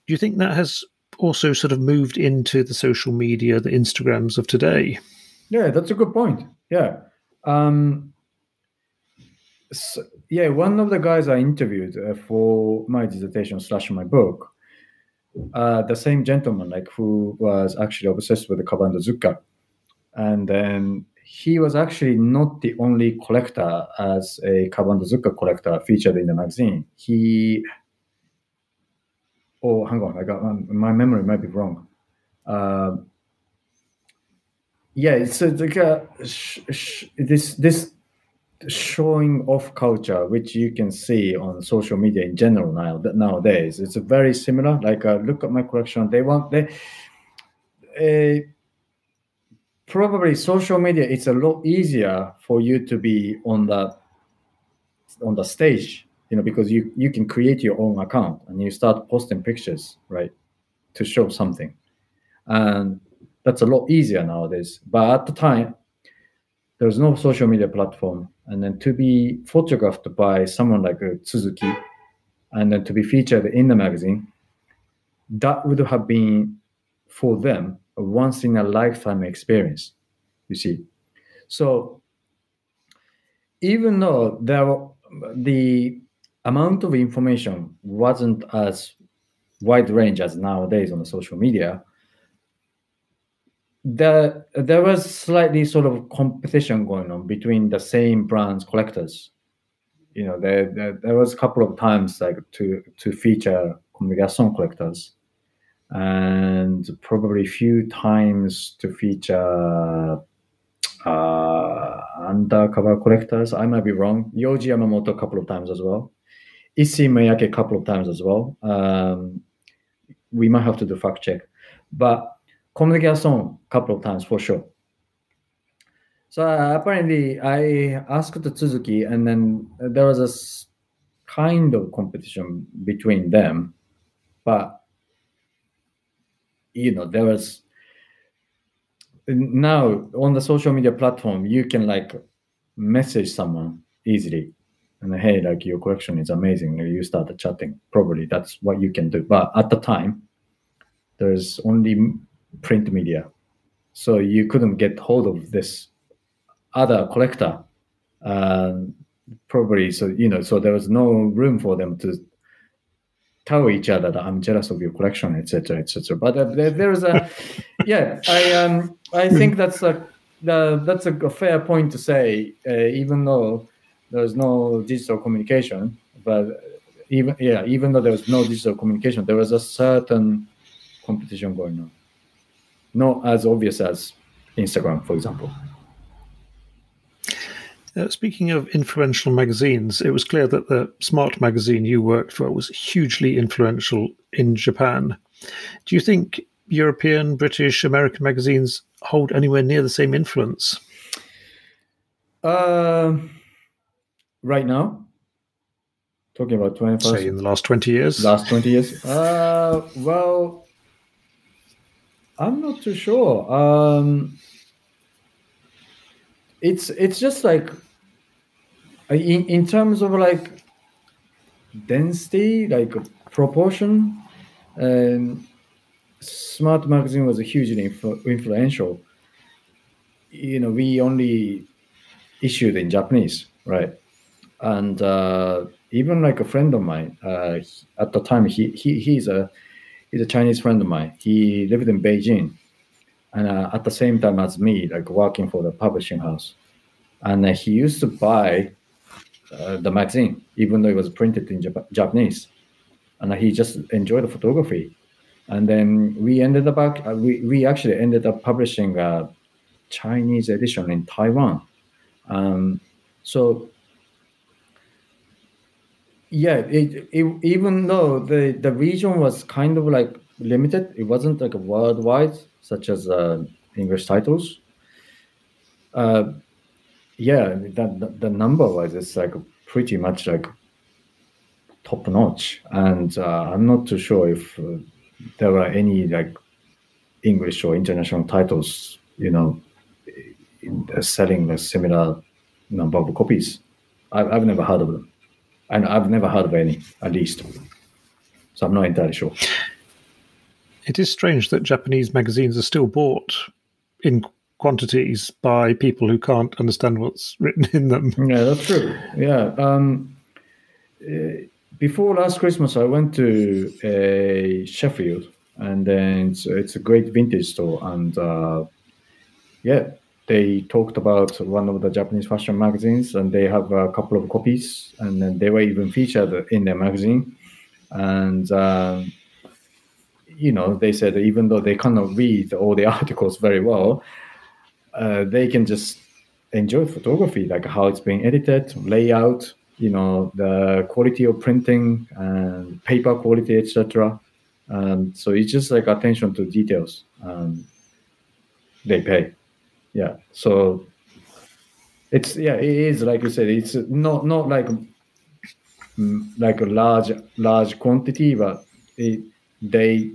do you think that has also sort of moved into the social media, the Instagrams of today? Yeah, that's a good point. Yeah. Um, so, yeah, one of the guys I interviewed uh, for my dissertation slash my book, uh, the same gentleman, like who was actually obsessed with the Kaban Zuka, and then he was actually not the only collector as a Kaban de collector featured in the magazine. He, oh, hang on, I got my memory might be wrong. Uh, yeah, it's, like sh- sh- this this showing off culture, which you can see on social media in general now nowadays. It's very similar. Like, uh, look at my collection. They want they. Uh, probably social media it's a lot easier for you to be on the on the stage you know because you you can create your own account and you start posting pictures right to show something. And that's a lot easier nowadays. But at the time there's no social media platform. And then to be photographed by someone like uh, Tsuzuki and then to be featured in the magazine, that would have been for them a once in a lifetime experience, you see. So even though there the amount of information wasn't as wide range as nowadays on the social media, the, there was slightly sort of competition going on between the same brands collectors. You know, there, there, there was a couple of times like to to feature Comme collectors, and probably a few times to feature uh, undercover collectors. I might be wrong. Yohji Yamamoto a couple of times as well. Issey Miyake a couple of times as well. Um, we might have to do fact check, but Comme des Garçons a couple of times for sure. So uh, apparently, I asked Tsuzuki, and then there was a kind of competition between them, but you know there was now on the social media platform you can like message someone easily and hey like your collection is amazing you start chatting probably that's what you can do but at the time there's only print media. So you couldn't get hold of this other collector. Uh, probably so you know so there was no room for them to tell each other that I'm jealous of your collection, etc., etc. But uh, there, there's a [laughs] yeah, I um I think that's a that's a fair point to say. Uh, even though there's no digital communication, but even yeah, even though there was no digital communication, there was a certain competition going on not as obvious as Instagram, for example. Uh, speaking of influential magazines, it was clear that the Smart magazine you worked for was hugely influential in Japan. Do you think European, British, American magazines hold anywhere near the same influence? Uh, right now, talking about 21st say in the last 20 years? Last 20 years? [laughs] Uh well i'm not too sure. Um it's it's just like in, in terms of like density like proportion um smart magazine was hugely influ- influential. You know we only issued in japanese right? And uh even like a friend of mine uh, at the time he, he he's a he's a chinese friend of mine. He lived in beijing. And uh, at the same time as me like working for the publishing house. And uh, he used to buy uh, the magazine even though it was printed in Jap- japanese. And he just enjoyed the photography. And then we ended up uh, we, we actually ended up publishing a chinese edition in taiwan. Um, so yeah it, it, even though the the region was kind of like limited it wasn't like worldwide such as uh, english titles. Uh yeah that the, number wise it's like pretty much like top notch and uh, i'm not too sure if uh, there are any like english or international titles you know in, uh, selling a similar number of copies I've, I've never heard of them and I've never heard of any, at least. So I'm not entirely sure. It is strange that Japanese magazines are still bought in quantities by people who can't understand what's [laughs] written in them. Yeah, that's true. Yeah. Um, uh, before last Christmas, I went to a Sheffield, and then it's, it's a great vintage store, and uh, yeah, they talked about one of the Japanese fashion magazines, and they have a couple of copies, and then they were even featured in their magazine. And um, you know, they said even though they cannot read all the [laughs] articles very well, uh, they can just enjoy photography, like how it's being edited, layout, you know, the quality of printing and paper quality, etc. Um, so it's just like attention to details. Um, they pay yeah so it's yeah it is like you said it's not not like mm, like a large large quantity but it, they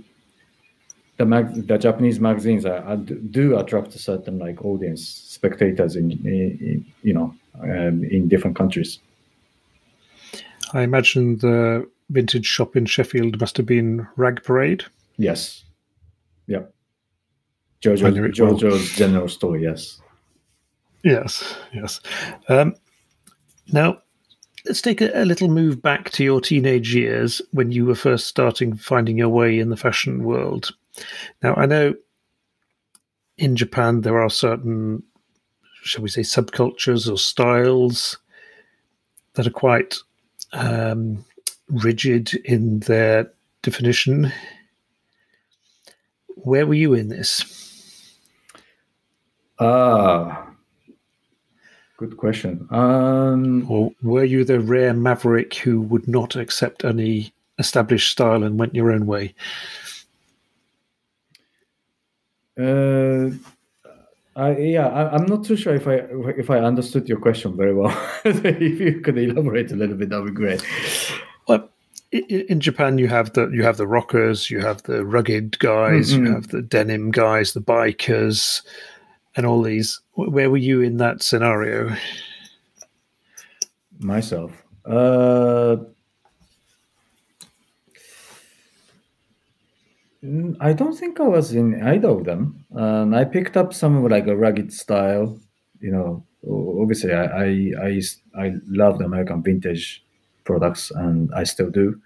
the mag the japanese magazines are, are, do attract a certain like audience spectators in, in you know um, in different countries i imagine the vintage shop in sheffield must have been rag parade yes yeah Jojo, Jojo's well. general store, yes. Yes, yes. Um, now, let's take a, a, little move back to your teenage years when you were first starting finding your way in the fashion world. Now, I know in Japan there are certain, shall we say, subcultures or styles that are quite um, rigid in their definition. Where were you in this? Ah, good question. Um, or were you the rare maverick who would not accept any established style and went your own way? Uh, I, yeah, I, am not too sure if I if I understood your question very well. [laughs] if you could elaborate a little bit, that would be great. Well, in Japan, you have the you have the rockers, you have the rugged guys, mm-hmm. you have the denim guys, the bikers, and all these. Where were you in that scenario? Myself. Uh, I don't think I was in either of them. Um, I picked up some like a rugged style. You know, obviously, I I I, I love the American vintage products, and I still do.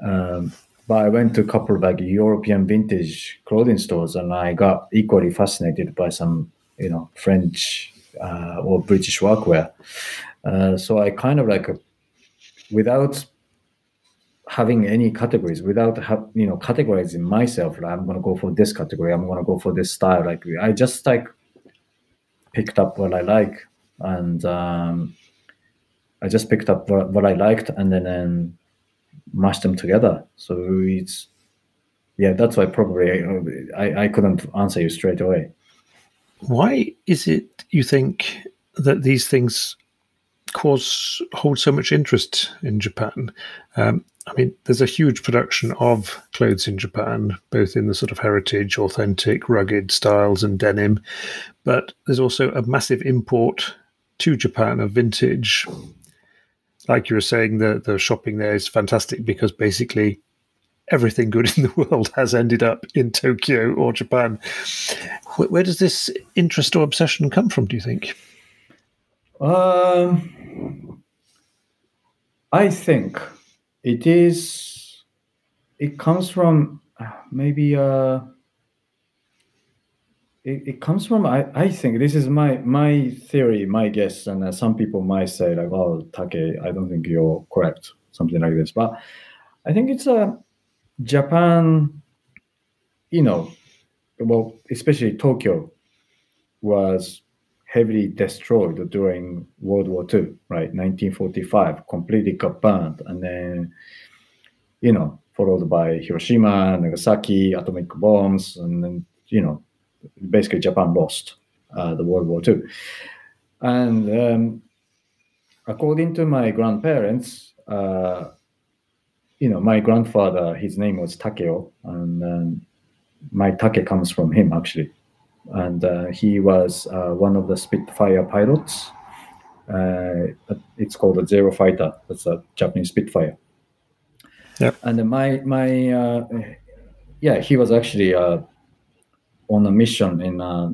Um, but I went to a couple of like European vintage clothing stores, and I got equally fascinated by some, you know, French uh, or British workwear. Uh, so I kind of like, without having any categories, without you know categorizing myself, like I'm gonna go for this category, I'm gonna go for this style. Like I just like picked up what I like, and um, I just picked up what, what I liked, and then, then mashed them together. So it's yeah, that's why probably I, I couldn't answer you straight away. Why is it you think that these things cause hold so much interest in Japan? Um, I mean, there's a huge production of clothes in Japan, both in the sort of heritage, authentic, rugged styles and denim, but there's also a massive import to Japan of vintage. Like you were saying, the the shopping there is fantastic because basically everything good in the [laughs] world has ended up in Tokyo or Japan. Where, where does this interest or obsession come from? Do you think? Um, I think it is. It comes from uh, maybe. Uh, it, it comes from I, I think this is my my theory my guess and uh, some people might say like oh take i don't think you're correct something like this but i think it's a Japan, you know, well, especially Tokyo, was heavily destroyed during World War II, right? 1945, completely got burned. And then, you know, followed by Hiroshima, Nagasaki, atomic bombs, and then, you know, basically Japan lost uh, the World War II. And um, according to my grandparents, uh, you know, my grandfather, his name was Takeo, and um, my take comes from him actually, and uh, he was uh, one of the Spitfire pilots. Uh, it's called a Zero Fighter. That's a Japanese Spitfire. Yeah. And my my uh, yeah, he was actually uh, on a mission in uh,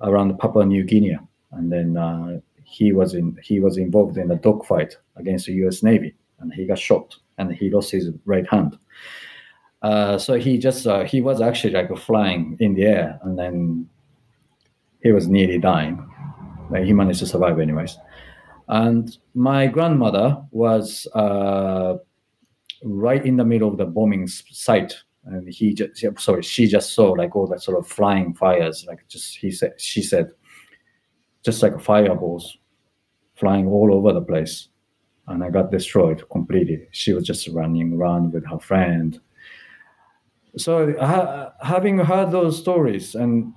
around Papua New Guinea, and then he was in he was involved in a dogfight against the U.S. Navy, and he got shot and he lost his right hand. Uh, so he just uh, he was actually like flying in the air, and then he was nearly dying. He managed to survive anyways. And my grandmother was uh, right in the middle of the bombing site, and he just sorry she just saw like all that sort of flying fires, like just he said she said, just like fireballs flying all over the place and I got destroyed completely. She was just running around with her friend. So ha- having heard those stories and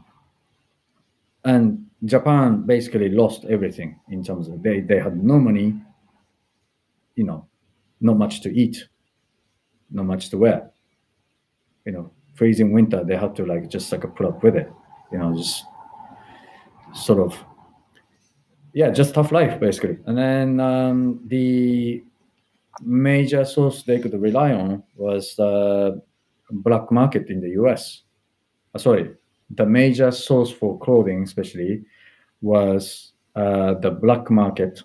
and Japan basically lost everything in terms of they they had no money, you know, not much to eat, not much to wear. You know, freezing winter, they had to like just like put up with it. You know, just sort of yeah, just tough life basically. And then um, the major source they could rely on was the black market in the U.S. Uh, sorry, the major source for clothing, especially, was uh, the black market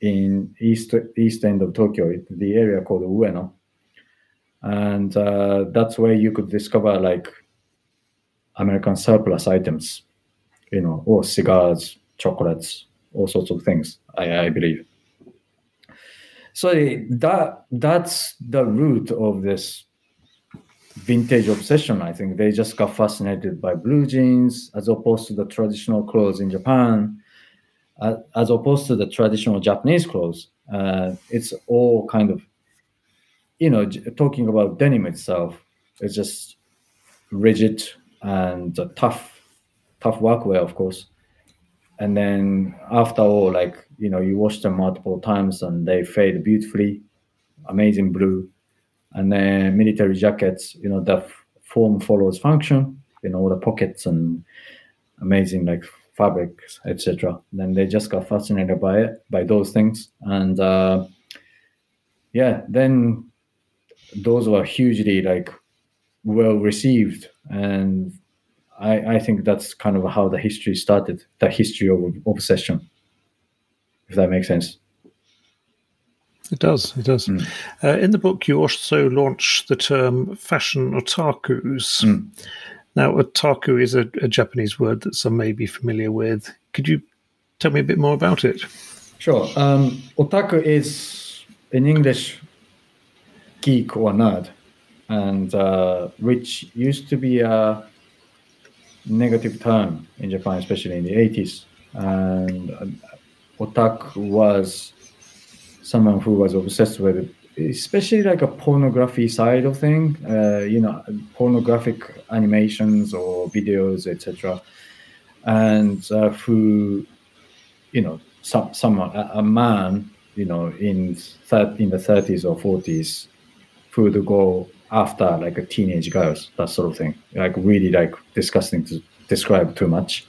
in east east end of Tokyo, the area called Ueno, and uh, that's where you could discover like American surplus items, you know, or cigars, chocolates, all sorts of things. I, I believe. So that that's the root of this vintage obsession. I think they just got fascinated by blue jeans as opposed to the traditional clothes in Japan, uh, as opposed to the traditional Japanese clothes. Uh, it's all kind of, you know, talking about denim itself. It's just rigid and tough, tough workwear, of course and then after all like you know you wash them multiple times and they fade beautifully amazing blue and then military jackets you know the form follows function you know the pockets and amazing like fabrics etc then they just got fascinated by it by those things. And uh, yeah then those were hugely like well received. And I, I think that's kind of how the history started, the history of obsession, if that makes sense. It does. It does. Mm. Uh, in the book, you also launch the term fashion otakus. Mm. Now, otaku is a, a, Japanese word that some may be familiar with. Could you tell me a bit more about it? Sure. Um, otaku is, in English, geek or nerd, and uh, which used to be a negative term in Japan, especially in the 80s. and uh, otaku was someone who was obsessed with especially like a pornography side of thing uh, you know pornographic animations or videos etc and uh, who you know some someone a, a man you know in thir- in the 30s or 40s who would go after like a teenage girls that sort of thing. Like really like disgusting to describe too much.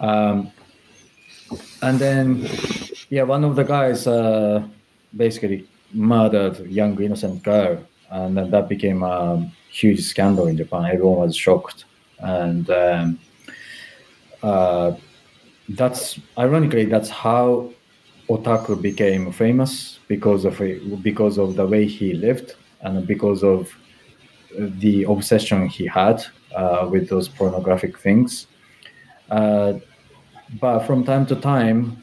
Um, and then yeah one of the guys uh, basically murdered young innocent girl, and then that became a huge scandal in Japan. Everyone was shocked, and um, uh, that's ironically that's how otaku became famous because of because of the way he lived and because of the obsession he had uh, with those pornographic things. Uh, but from time to time,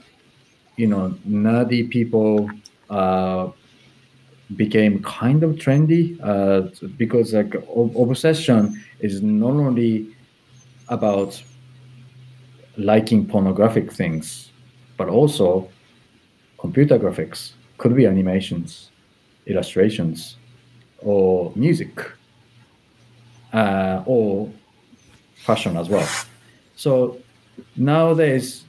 you know, nerdy people became kind of trendy uh, because like obsession is not only about liking pornographic things, but also computer graphics, could be animations, illustrations, or music, uh, or fashion as well. So nowadays,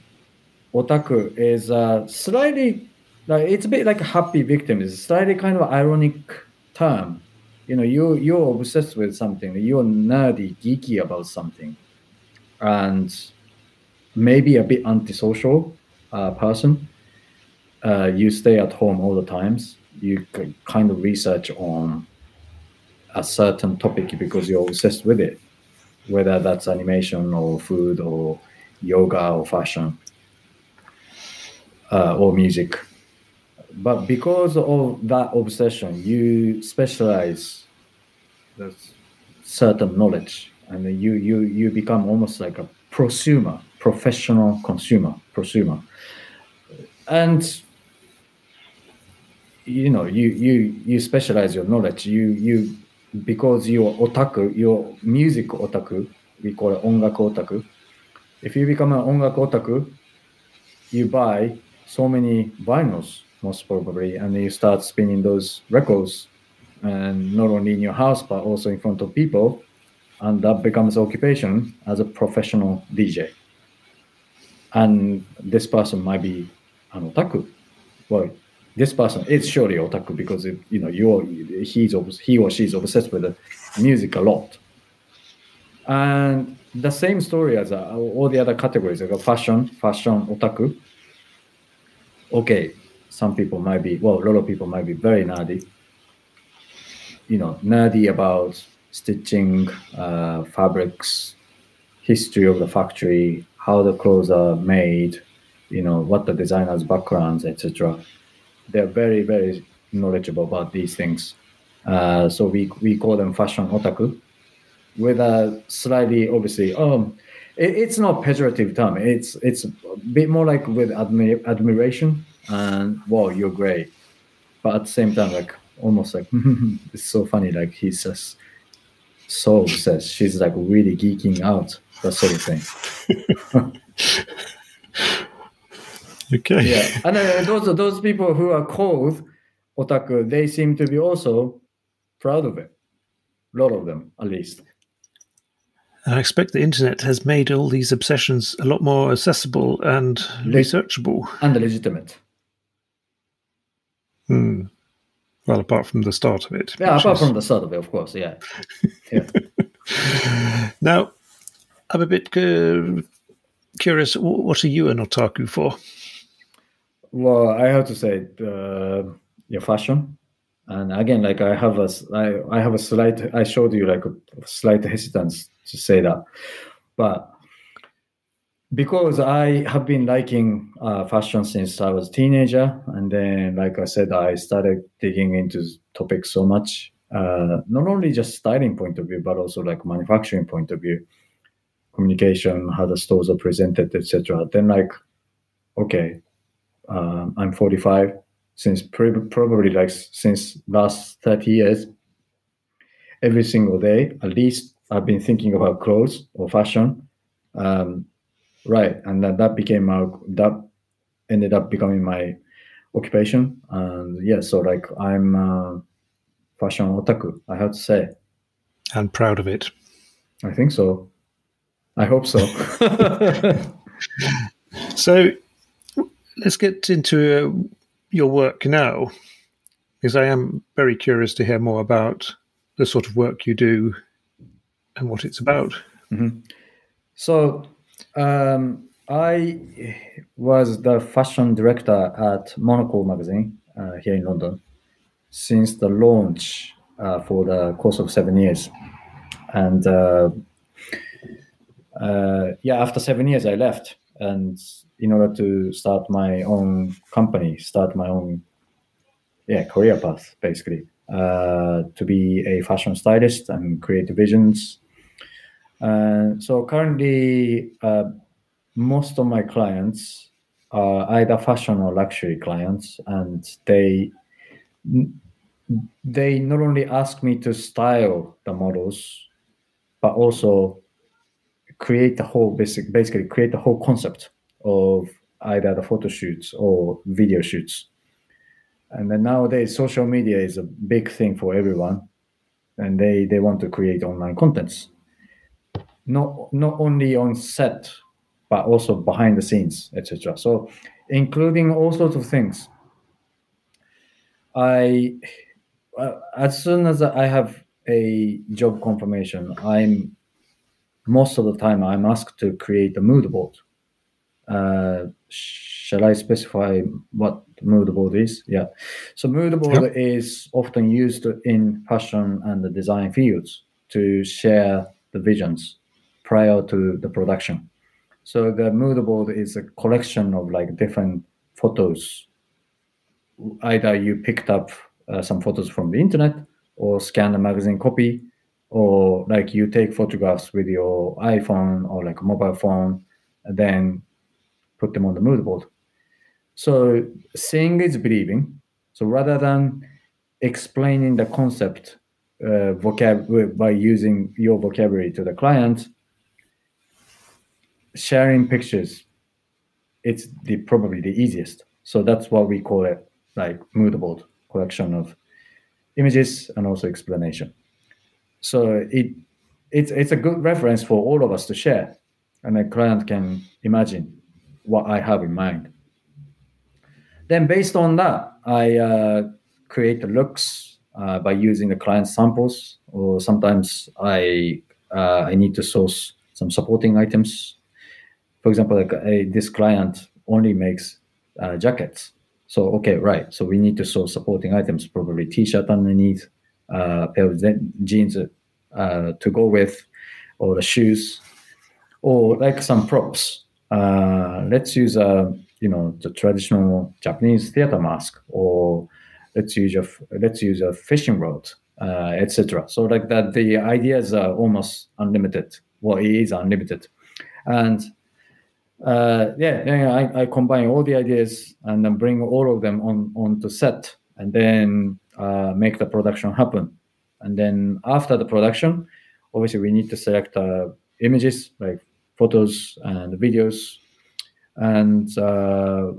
otaku is uh, slightly like it's a bit like a happy victim. It's a slightly kind of ironic term. You know, you you're obsessed with something, you're nerdy, geeky about something, and maybe a bit antisocial uh, person. Uh, you stay at home all the times. You kind of research on a certain topic because you're obsessed with it, whether that's animation or food or yoga or fashion uh, or music but because of that obsession, you specialize certain knowledge, and you you you become almost like a prosumer, professional consumer, prosumer, and you know you you you specialize your knowledge. You you because you're otaku, you're music otaku. We call it ongaku otaku. If you become an ongaku otaku, you buy so many vinyls most probably, and you start spinning those records, and not only in your house but also in front of people, and that becomes occupation as a professional DJ. And this person might be an otaku. Well, this person is surely otaku because it, you know you're he's he or she's obsessed with music a lot. And the same story as uh, all the other categories, like fashion, fashion otaku. Okay, some people might be, well, a lot of people might be very nerdy, you know, nerdy about stitching, uh, fabrics, history of the factory, how the clothes are made, you know, what the designer's backgrounds, etc. They're very, very knowledgeable about these things. Uh, so we, we call them fashion otaku with a slightly, obviously, um, it, it's not pejorative term. It's it's a bit more like with admi- admiration and wow, you're great. But at the same time, like almost like [laughs] it's so funny. Like he's just so obsessed. She's like really geeking out. That sort of thing. [laughs] okay. Yeah, and uh, those those people who are called otaku, they seem to be also proud of it. A lot of them, at least. I expect the internet has made all these obsessions a lot more accessible and Le- researchable and legitimate. Hmm. Well, apart from the start of it. Yeah, apart is... from the start of it, of course. Yeah. [laughs] yeah. now, I'm a bit uh, curious. What are you an otaku for? Well, I have to say, uh, your fashion, and again, like I have a, I, I have a slight. I showed you like a slight hesitance to say that, but because I have been liking uh, fashion since I was a teenager, and then, like I said, I started digging into topics so much. Uh, not only just styling point of view, but also like manufacturing point of view, communication, how the stores are presented, etc. Then, like, okay, uh, I'm 45. Since pre- probably like since last 30 years, every single day, at least I've been thinking about clothes or fashion. Um, right, and that that became my that ended up becoming my occupation, and yeah, so like I'm a fashion otaku. I have to say, And proud of it. I think so. I hope so. [laughs] [laughs] So let's get into uh, your work now, because I am very curious to hear more about the sort of work you do and what it's about. So um, I was the fashion director at Monocle magazine uh, here in London since the launch uh, for the course of seven years, and uh, uh, yeah, after seven years I left, and in order to start my own company, start my own yeah career path basically uh, to be a fashion stylist and create visions. Uh, so currently, uh, most of my clients are either fashion or luxury clients, and they they not only ask me to style the models, but also create the whole basic basically create the whole concept of either the photo shoots or video shoots. And then nowadays, social media is a big thing for everyone, and they they want to create online contents not not only on set but also behind the scenes etc so including all sorts of things. I uh, as soon as i have a job confirmation i'm most of the time i'm asked to create a mood board. Uh, shall i specify what mood board is? Yeah. So mood board is often used in fashion and the design fields to share the visions prior to the production. So the mood board is a collection of like different photos. Either you picked up uh, some photos from the internet or scan a magazine copy, or like you take photographs with your iPhone or like a mobile phone, and then put them on the mood board. So seeing is believing. So rather than explaining the concept uh, vocab by using your vocabulary to the client, sharing pictures it's the probably the easiest. So that's what we call it like mood board collection of images and also explanation. So it it's it's a good reference for all of us to share and a client can imagine what i have in mind. Then based on that i uh, create the looks uh, by using the client samples or sometimes i uh, i need to source some supporting items for example, like a, this client only makes uh, jackets. So okay, right. So we need to source supporting items, probably t-shirt underneath, uh, pair of jeans uh, to go with, or the shoes, or like some props. Uh, let's use a you know the traditional Japanese theater mask, or let's use a let's use a fishing rod, uh, etc. So like that, the ideas are almost unlimited. Well, it is unlimited, and uh, yeah, yeah, I, I combine all the ideas and then bring all of them on onto set, and then uh, make the production happen. And then after the production, obviously we need to select uh, images like photos and videos, and uh,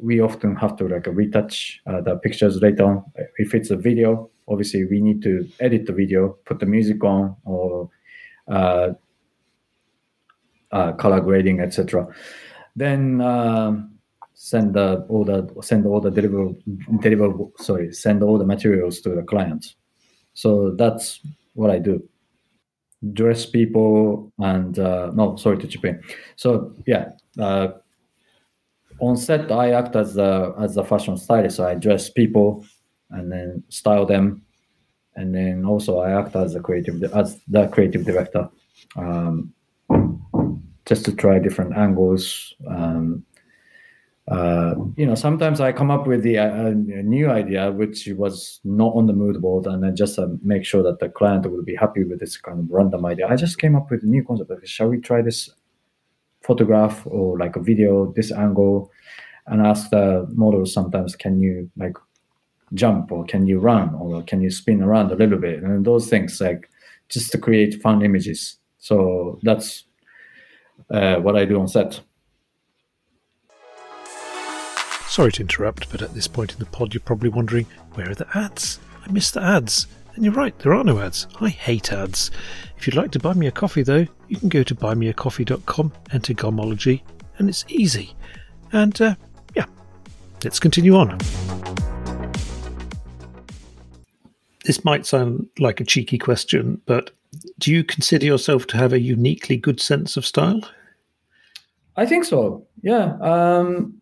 we often have to like retouch uh, the pictures later on. If it's a video, obviously we need to edit the video, put the music on, or uh, color grading, etc. Then um, send the all the send all the deliver deliver sorry send all the materials to the clients. So that's what I do. Dress people and uh, no sorry to chip in. So yeah. Uh, on set, I act as the as the fashion stylist. So I dress people and then style them, and then also I act as the creative as the creative director. Um, just to try different angles. Um, uh, you know, sometimes I come up with the uh, new idea, which was not on the mood board, and then just uh, make sure that the client will be happy with this kind of random idea. I just came up with a new concept. Like, shall we try this photograph or like a video, this angle, and ask the model sometimes, can you like jump or can you run or can you spin around a little bit, and those things like just to create fun images. So that's uh, what I do on set. Sorry to interrupt, but at this point in the pod, you're probably wondering where are the ads? I missed the ads. And you're right, there are no ads. I hate ads. If you'd like to buy me a coffee, though, you can go to buymeacoffee.com, enter Garmology, and it's easy. And uh, yeah, let's continue on. This might sound like a cheeky question, but do you consider yourself to have a uniquely good sense of style? I think so. Yeah. Um,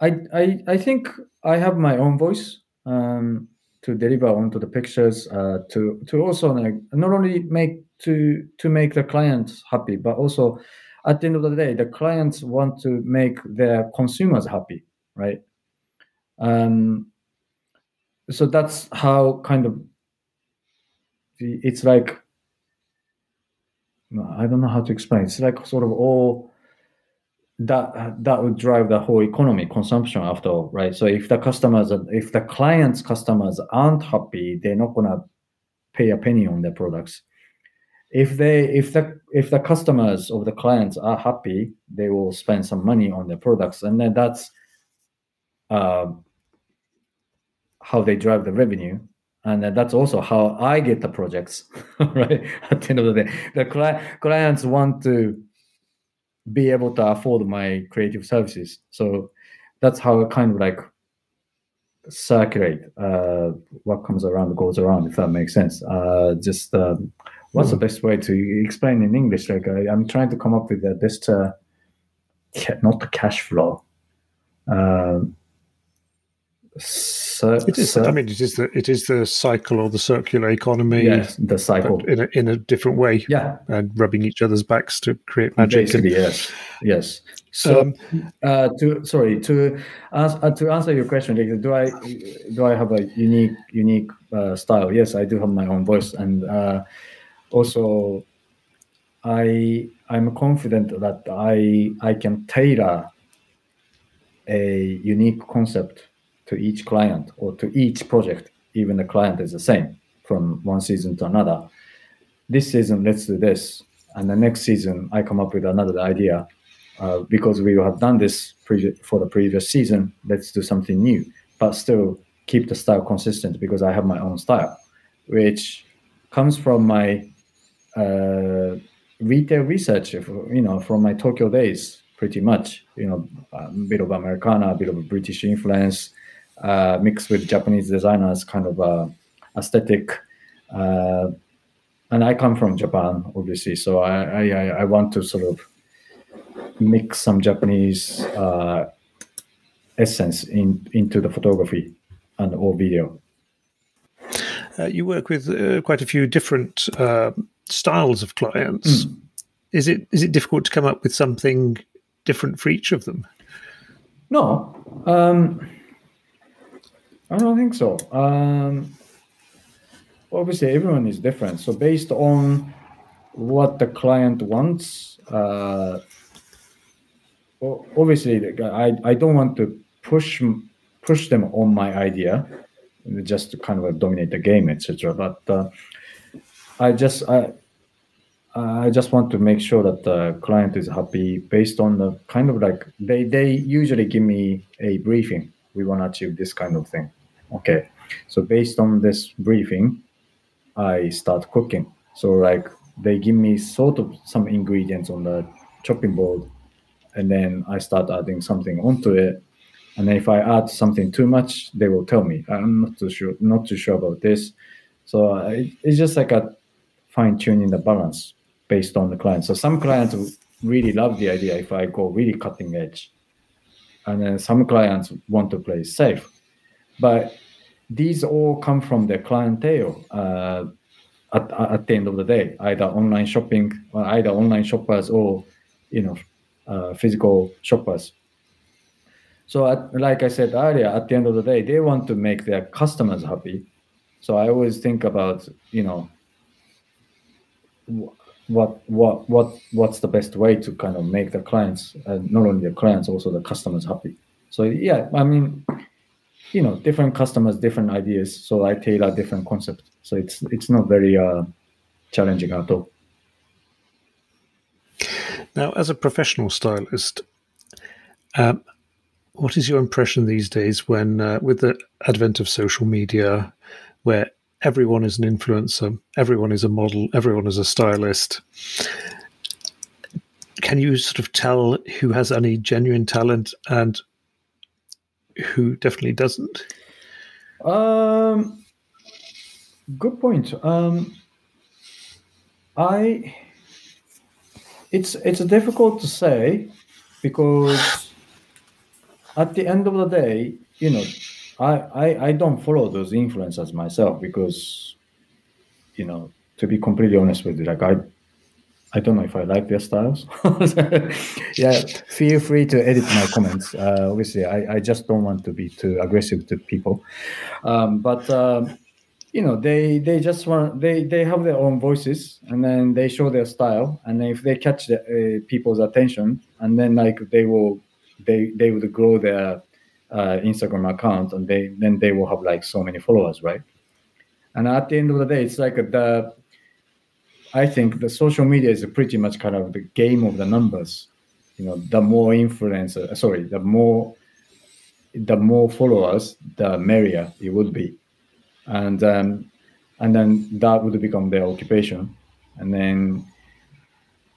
I, I I think I have my own voice um, to deliver onto the pictures. Uh, to to also like, not only make to to make the clients happy, but also at the end of the day, the clients want to make their consumers happy, right? Um, so that's how kind of it's like I don't know how to explain. It's like sort of all that that would drive the whole economy consumption after all, right? So if the customers, if the clients' customers aren't happy, they're not gonna pay a penny on their products. If they, if the if the customers of the clients are happy, they will spend some money on their products, and then that's uh, how they drive the revenue and that's also how I get the projects, [laughs] right? At the end of the day, the cli- clients want to be able to afford my creative services, so that's how I kind of like circulate. Uh, what comes around goes around, if that makes sense. Uh, just um, what's mm. the hmm. best way to explain in English? Like I, am trying to come up with the best, uh, not the cash flow. Uh, it is. I mean, it is the it is the cycle or the circular economy. Yes, the cycle in a, in a different way. Yeah, and rubbing each other's backs to create magic. Basically, and, yes, yes. So, um, uh, to sorry to ask, uh, to answer your question, do I do I have a unique unique uh, style? Yes, I do have my own voice, and uh, also I I'm confident that I I can tailor a unique concept to each client or to each project, even the client is the same from one season to another. This season, let's do this. And the next season, I come up with another idea. Uh, because we have done this pre- for the previous season, let's do something new, but still keep the style consistent because I have my own style, which comes from my uh, retail research, you know, from my Tokyo days, pretty much. You know, a bit of Americana, a bit of British influence, uh, mixed with Japanese designers kind of uh, aesthetic. Uh, and I come from Japan, obviously, so I, I, I want to sort of mix some Japanese uh, essence in, into the photography and or video. Uh, you work with uh, quite a few different uh, styles of clients. Mm. Is it is it difficult to come up with something different for each of them? No. Um, I don't think so. Um, obviously, everyone is different. So based on what the client wants, uh, obviously, I, I don't want to push push them on my idea just to kind of dominate the game, etc. But uh, I just I I just want to make sure that the client is happy based on the kind of like they they usually give me a briefing. We want to achieve this kind of thing Okay. So based on this briefing, I start cooking. So like they give me sort of some ingredients on the chopping board, and then I start adding something onto it. And if I add something too much, they will tell me. I'm not too sure, not too sure about this. So it's just like a fine tuning the balance based on the client. So some clients really love the idea if I go really cutting edge, and then some clients want to play safe. But these all come from the clientele uh, at, at the end of the day, either online shopping, or either online shoppers or you know uh, physical shoppers. So, at, like I said earlier, at the end of the day, they want to make their customers happy. So I always think about you know what what what what's the best way to kind of make the clients, uh, not only the clients, also the customers happy. So yeah, I mean, you know different customers different ideas. So i tailor different concept so it's it's not very uh, challenging at all. Now, as a professional stylist, um, what is your impression these days when, uh, with the advent of social media, where everyone is an influencer, everyone is a model, everyone is a stylist? Can you sort of tell who has any genuine talent and who definitely doesn't? Um, good point. Um, I it's it's difficult to say because at the end of the day, you know, I, I, I don't follow those influencers myself because, you know, to be completely honest with you, like I I don't know if I like their styles. [laughs] yeah, feel free to edit my comments. Uh, obviously, I, I just don't want to be too aggressive to people. Um, but um, you know, they they just want they they have their own voices, and then they show their style, and if they catch the, uh, people's attention, and then like they will they they would grow their uh, Instagram account, and they then they will have like so many followers, right? And at the end of the day, it's like the I think the social media is pretty much kind of the game of the numbers. You know, the more influencer, sorry, the more the more followers, the merrier it would be, and um, and then that would become their occupation, and then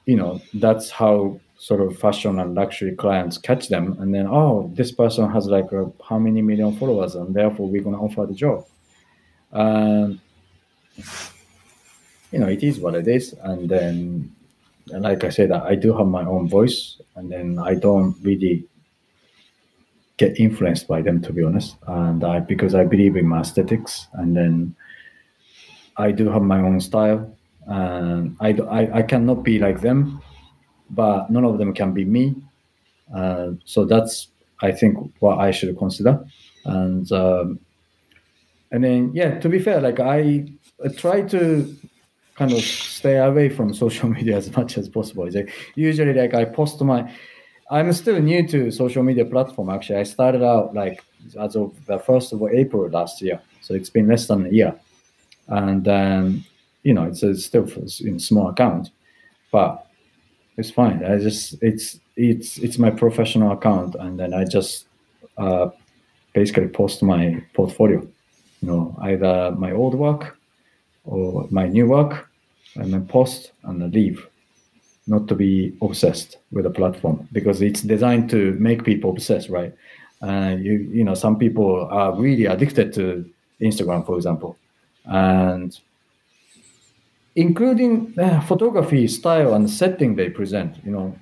you know that's how sort of fashion and luxury clients catch them, and then oh, this person has like a, how many million followers, and therefore we're going to offer the job. Um, you know, it is what it is. And then, and like I said, I do have my own voice, and then I don't really get influenced by them, to be honest. And I, because I believe in my aesthetics, and then I do have my own style, and I, I, I cannot be like them, but none of them can be me. Uh, so that's, I think, what I should consider. And, um, and then, yeah, to be fair, like I, I try to kind of stay away from social media [laughs] as much as possible. Like usually like I post my I'm still new to social media platform actually. I started out like as of the first of April last year. So it's been less than a year. And um, you know, it's, a, still in small account, but it's fine. I just it's it's it's my professional account, and then I just uh, basically post my portfolio. You know, either my old work or my new work and then post and then leave not to be obsessed with a platform because it's designed to make people obsessed right? Uh, you you know some people are really addicted to instagram for example and including uh, photography style and setting they present you know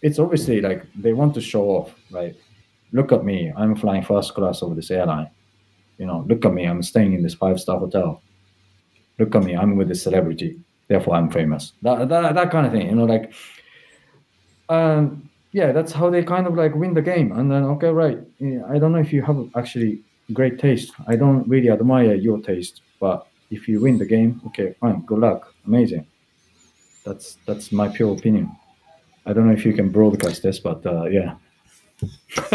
it's obviously like they want to show off right? Look at me i'm flying first class over this airline. You know look at me i'm staying in this five star hotel look at me, I'm with a celebrity, therefore I'm famous. That, that, that kind of thing, you know, like, um, yeah, that's how they kind of like win the game. And then, okay, right. I don't know if you have actually great taste. I don't really admire your taste, but if you win the game, okay, fine, good luck, amazing. That's that's my pure opinion. I don't know if you can broadcast this, but uh, yeah. [laughs]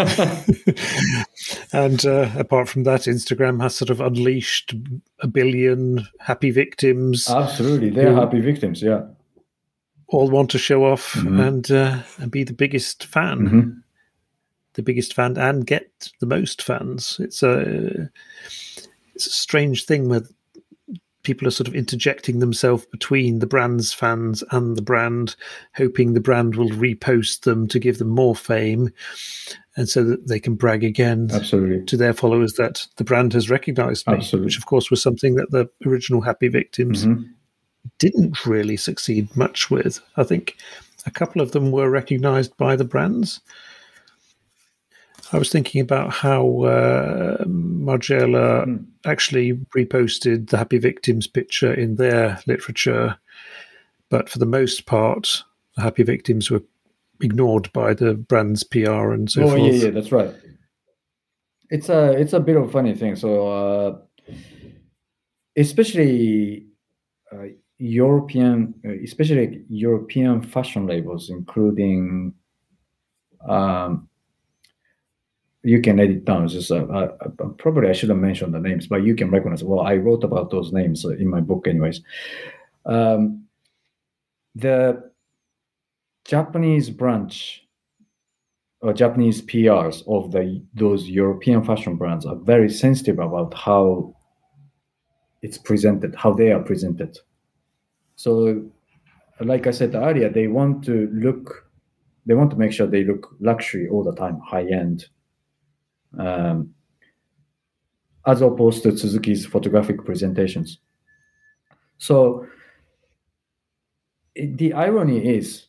and uh, apart from that, Instagram has sort of unleashed a billion happy victims. Absolutely, they're happy victims. Yeah, all want to show off mm-hmm. and uh, and be the biggest fan, mm-hmm. the biggest fan, and get the most fans. It's a it's a strange thing with people are sort of interjecting themselves between the brand's fans and the brand, hoping the brand will repost them to give them more fame, and so that they can brag again Absolutely. to their followers that the brand has recognized me, Absolutely. which of course was something that the original Happy Victims mm-hmm. didn't really succeed much with. I think a couple of them were recognized by the brands. I was thinking about how uh, Margiela mm. actually reposted the Happy Victims picture in their literature, but for the most part, the Happy Victims were ignored by the brand's PR and so oh, forth. yeah, yeah, that's right. It's a it's a bit of a funny thing. So, uh, especially uh, European, uh, especially European fashion labels, including um, you can edit down. Just uh, probably I should have mentioned the names, but you can recognize. Well, I wrote about those names in my book, anyways. Um, the Japanese branch or Japanese PRs of the those European fashion brands are very sensitive about how it's presented, how they are presented. So, like I said earlier, they want to look, they want to make sure they look luxury all the time, high end, um, as opposed to Tsuzuki's photographic presentations. So, the irony is,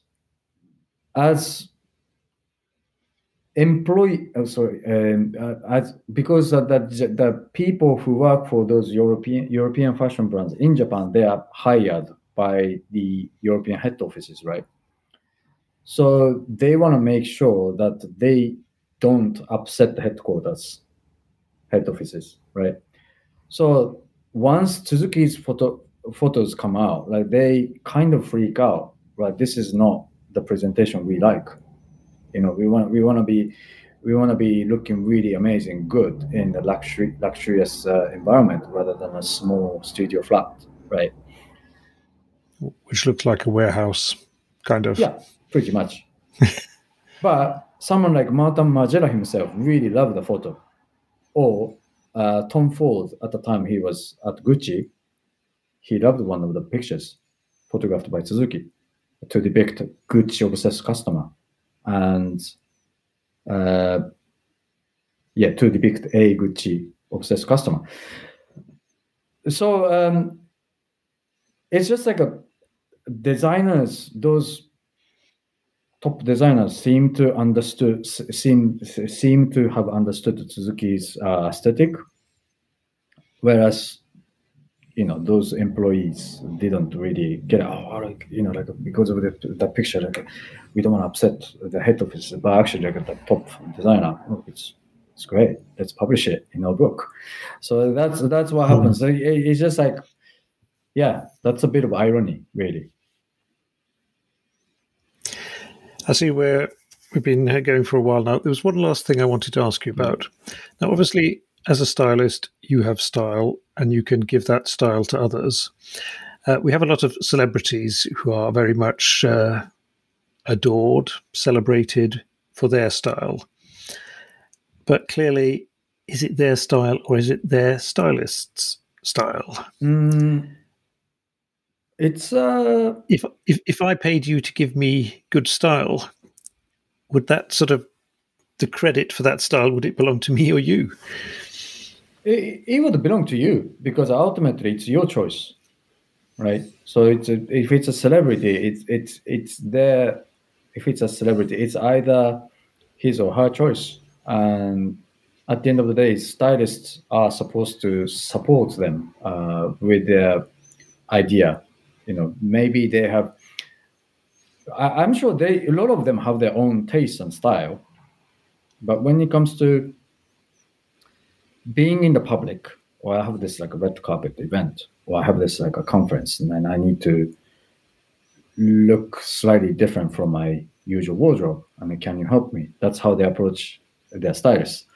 as employee oh, sorry um, uh, as because uh, that the people who work for those european european fashion brands in japan they are hired by the european head offices right so they want to make sure that they don't upset the headquarters head offices right so once tsuzuki's photo photos come out like they kind of freak out right this is not the presentation we like you know, we want we want to be we want to be looking really amazing, good in the luxury luxurious uh, environment rather than a small studio flat, right? Which looks like a warehouse, kind of. Yeah, pretty much. [laughs] but someone like Martin Margiela himself really loved the photo, or uh, Tom Ford at the time he was at Gucci, he loved one of the pictures photographed by Tsuzuki to depict Gucci obsessed customer and uh, yeah, to depict a Gucci obsessed customer. So um, it's just like a designers, those top designers seem to understood seem seem to have understood Tsuzuki's uh, aesthetic, whereas you know those employees didn't really get oh like you know like because of the, that picture like we don't want to upset the head office but actually like the top designer oh, it's it's great. Let's publish it in our book. So that's that's what happens. So it's just like yeah that's a bit of irony really i see where we've been going for a while now there was one last thing i wanted to ask you about now obviously as a stylist, you have style and you can give that style to others. Uh, we have a lot of celebrities who are very much uh, adored, celebrated for their style. But clearly, is it their style or is it their stylist's style? Mm, it's uh... if if if I paid you to give me good style, would that sort of the credit for that style would it belong to me or you? it, it would belong to you because ultimately it's your choice, right? So it's a, if it's a celebrity, it's it's it's their. If it's a celebrity, it's either his or her choice, and at the end of the day, stylists are supposed to support them uh, with their idea. You know, maybe they have. I, am sure they a lot of them have their own taste and style, but when it comes to being in the public, or I have this like a red carpet event, or I have this like a conference, and then I need to look slightly different from my usual wardrobe. I mean, can you help me? That's how they approach their stylists.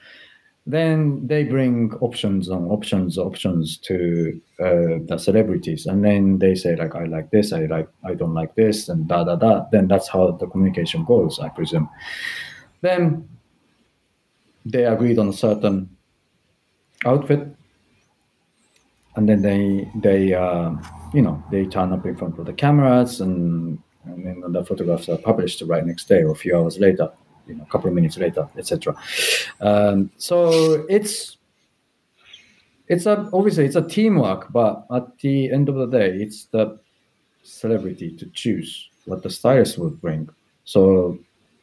Then they bring options on options, options to uh, the celebrities, and then they say like, "I like this, I like, I don't like this," and da da da. Then that's how the communication goes, I presume. Then they agreed on a certain outfit and then they they uh, you know they turn up in front of the cameras and, and then the photographs are published right next day or a few hours later you know a couple of minutes later etc um, so it's it's a obviously it's a teamwork but at the end of the day it's the celebrity to choose what the stylist would bring. So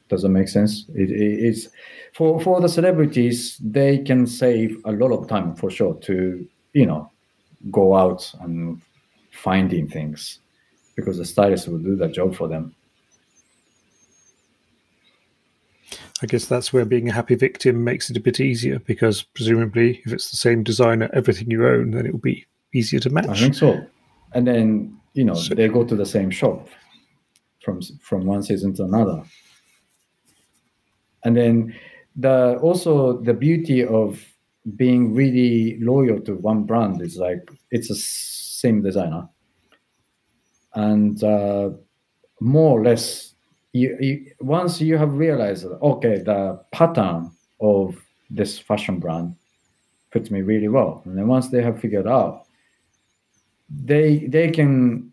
does that make sense? It, it, it's for for the celebrities, they can save a lot of time for sure to you know go out and finding things because the stylist will do that job for them. I guess that's where being a happy victim makes it a bit easier because presumably, if it's the same designer, everything you own, then it will be easier to match. I think so. And then you know so, they go to the same shop from from one season to another, and then the also the beauty of being really loyal to one brand is like it's the same designer and uh, more or less you, you once you have realized okay the pattern of this fashion brand fits me really well. And then once they have figured out they they can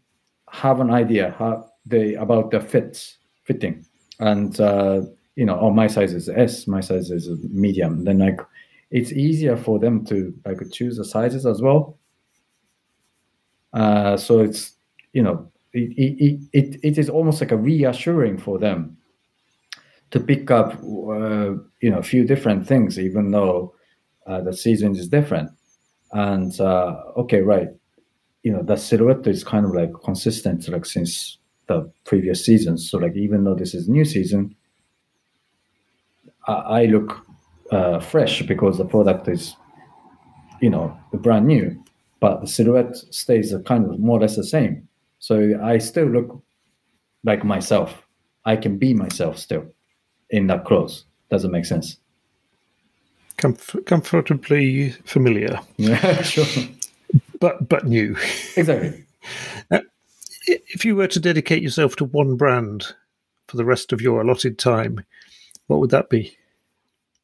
have an idea how they about the fits fitting. And uh, you know oh my size is s my size is medium. Then like it's easier for them to like choose the sizes as well. Uh, so it's you know it, it, it, it is almost like a reassuring for them to pick up uh, you know a few different things even though uh, the season is different. And uh, okay right. You know the silhouette is kind of like consistent like since the previous season. So like even though this is new season i, I look uh, fresh because the product is you know brand new. But the silhouette stays kind of more or less the same so I still look like myself. I can be myself still in that clothes. Does it make sense? Comf- comfortably familiar. Yeah, [laughs] sure. But but new. Exactly. [laughs] If you were to dedicate yourself to one brand for the rest of your allotted time, what would that be?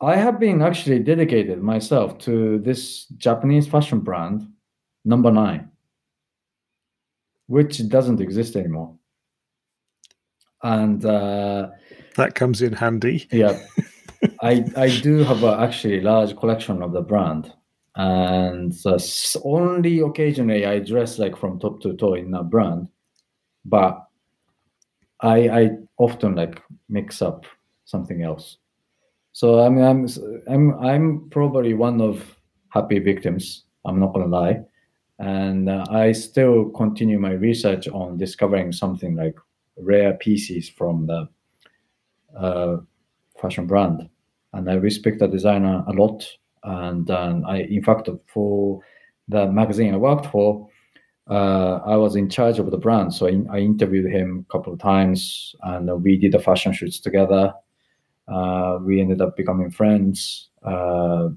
I have been actually dedicated myself to this Japanese fashion brand, number nine which doesn't exist anymore. And uh, that comes in handy. Yeah, [laughs] I I do have a actually large collection of the brand, and uh, only occasionally I dress like from top to toe in a brand, but I I often like mix up something else. So I mean I'm I'm I'm probably one of happy victims. I'm not gonna lie and uh, I still continue my research on discovering something like rare pieces from the uh, fashion brand. And I respect the designer a lot. And um, I, in fact, for the magazine I worked for, uh, I was in charge of the brand. So I, I, interviewed him a couple of times and we did the fashion shoots together. Uh, we ended up becoming friends. Uh,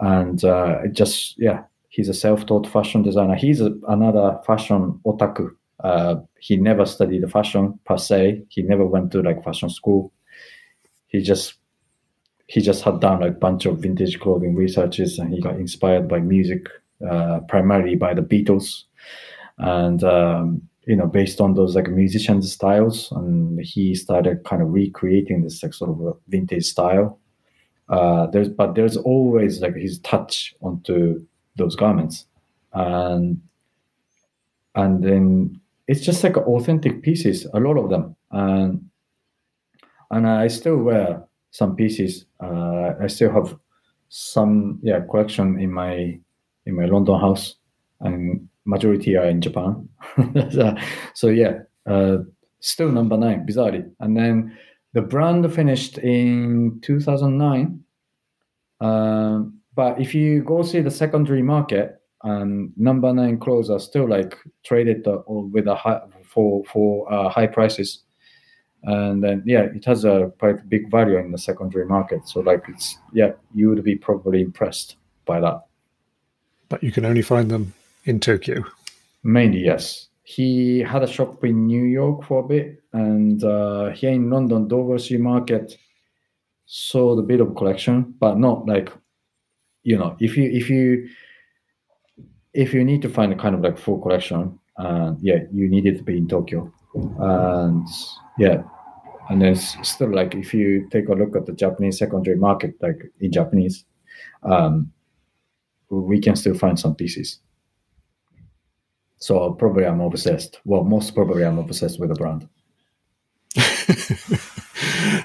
and uh, just, yeah, he's a self-taught fashion designer. He's a, another fashion otaku. Uh, he never studied fashion per se. He never went to like fashion school. He just he just had done like a bunch of vintage clothing researches, and he got inspired by music, uh, primarily by the Beatles, and um, you know, based on those like musician styles, and he started kind of recreating this like sort of vintage style. Uh, there's but there's always like his touch onto those garments. And and then it's just like authentic pieces a lot of them. And and i still wear some pieces. Uh, i still have some yeah collection in my in my london house. And majority are in japan. [laughs] So yeah uh, still number nine bizarrely. And then the brand finished in 2009 um, but if you go see the secondary market, um, number nine clothes are still like traded uh, with a high for for uh, high prices, and then yeah, it has a quite big value in the secondary market. So like it's yeah, you would be probably impressed by that. But you can only find them in Tokyo. Mainly, yes. He had a shop in New York for a bit, and uh, here in London, Dover Street Market sold a bit of collection, but not like you know if you if you if you need to find a kind of like full collection uh, yeah you need it to be in tokyo. And yeah and then still like if you take a look at the japanese secondary market like in japanese um, we can still find some pieces. So probably i'm obsessed. Well most probably i'm obsessed with the brand. [laughs]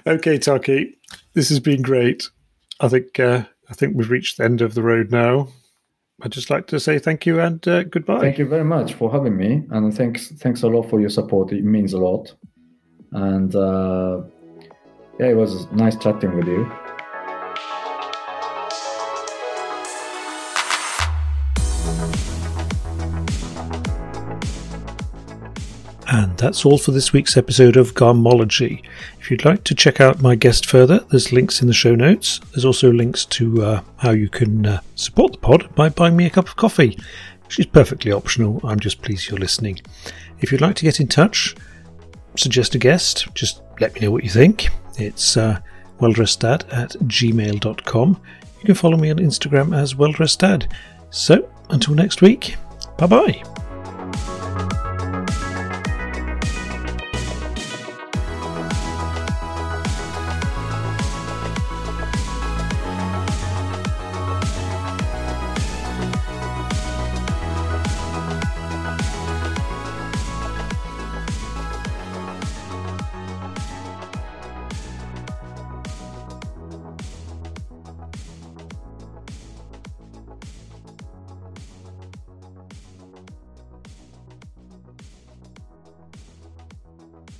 Okay taki this has been great. I think uh, I think we've reached the end of the road now. I'd just like to say thank you and uh, goodbye. Thank you very much for having me, and thanks thanks a lot for your support. It means a lot, and uh, yeah, it was nice chatting with you. And that's all for this week's episode of Garmology. If you'd like to check out my guest further, there's links in the show notes. There's also links to uh, how you can uh, support the pod by buying me a cup of coffee, is perfectly optional. I'm just pleased you're listening. If you'd like to get in touch, suggest a guest, just let me know what you think. It's uh, welldresseddad at gmail.com. You can follow me on Instagram as welldresseddad. So, until next week, bye bye.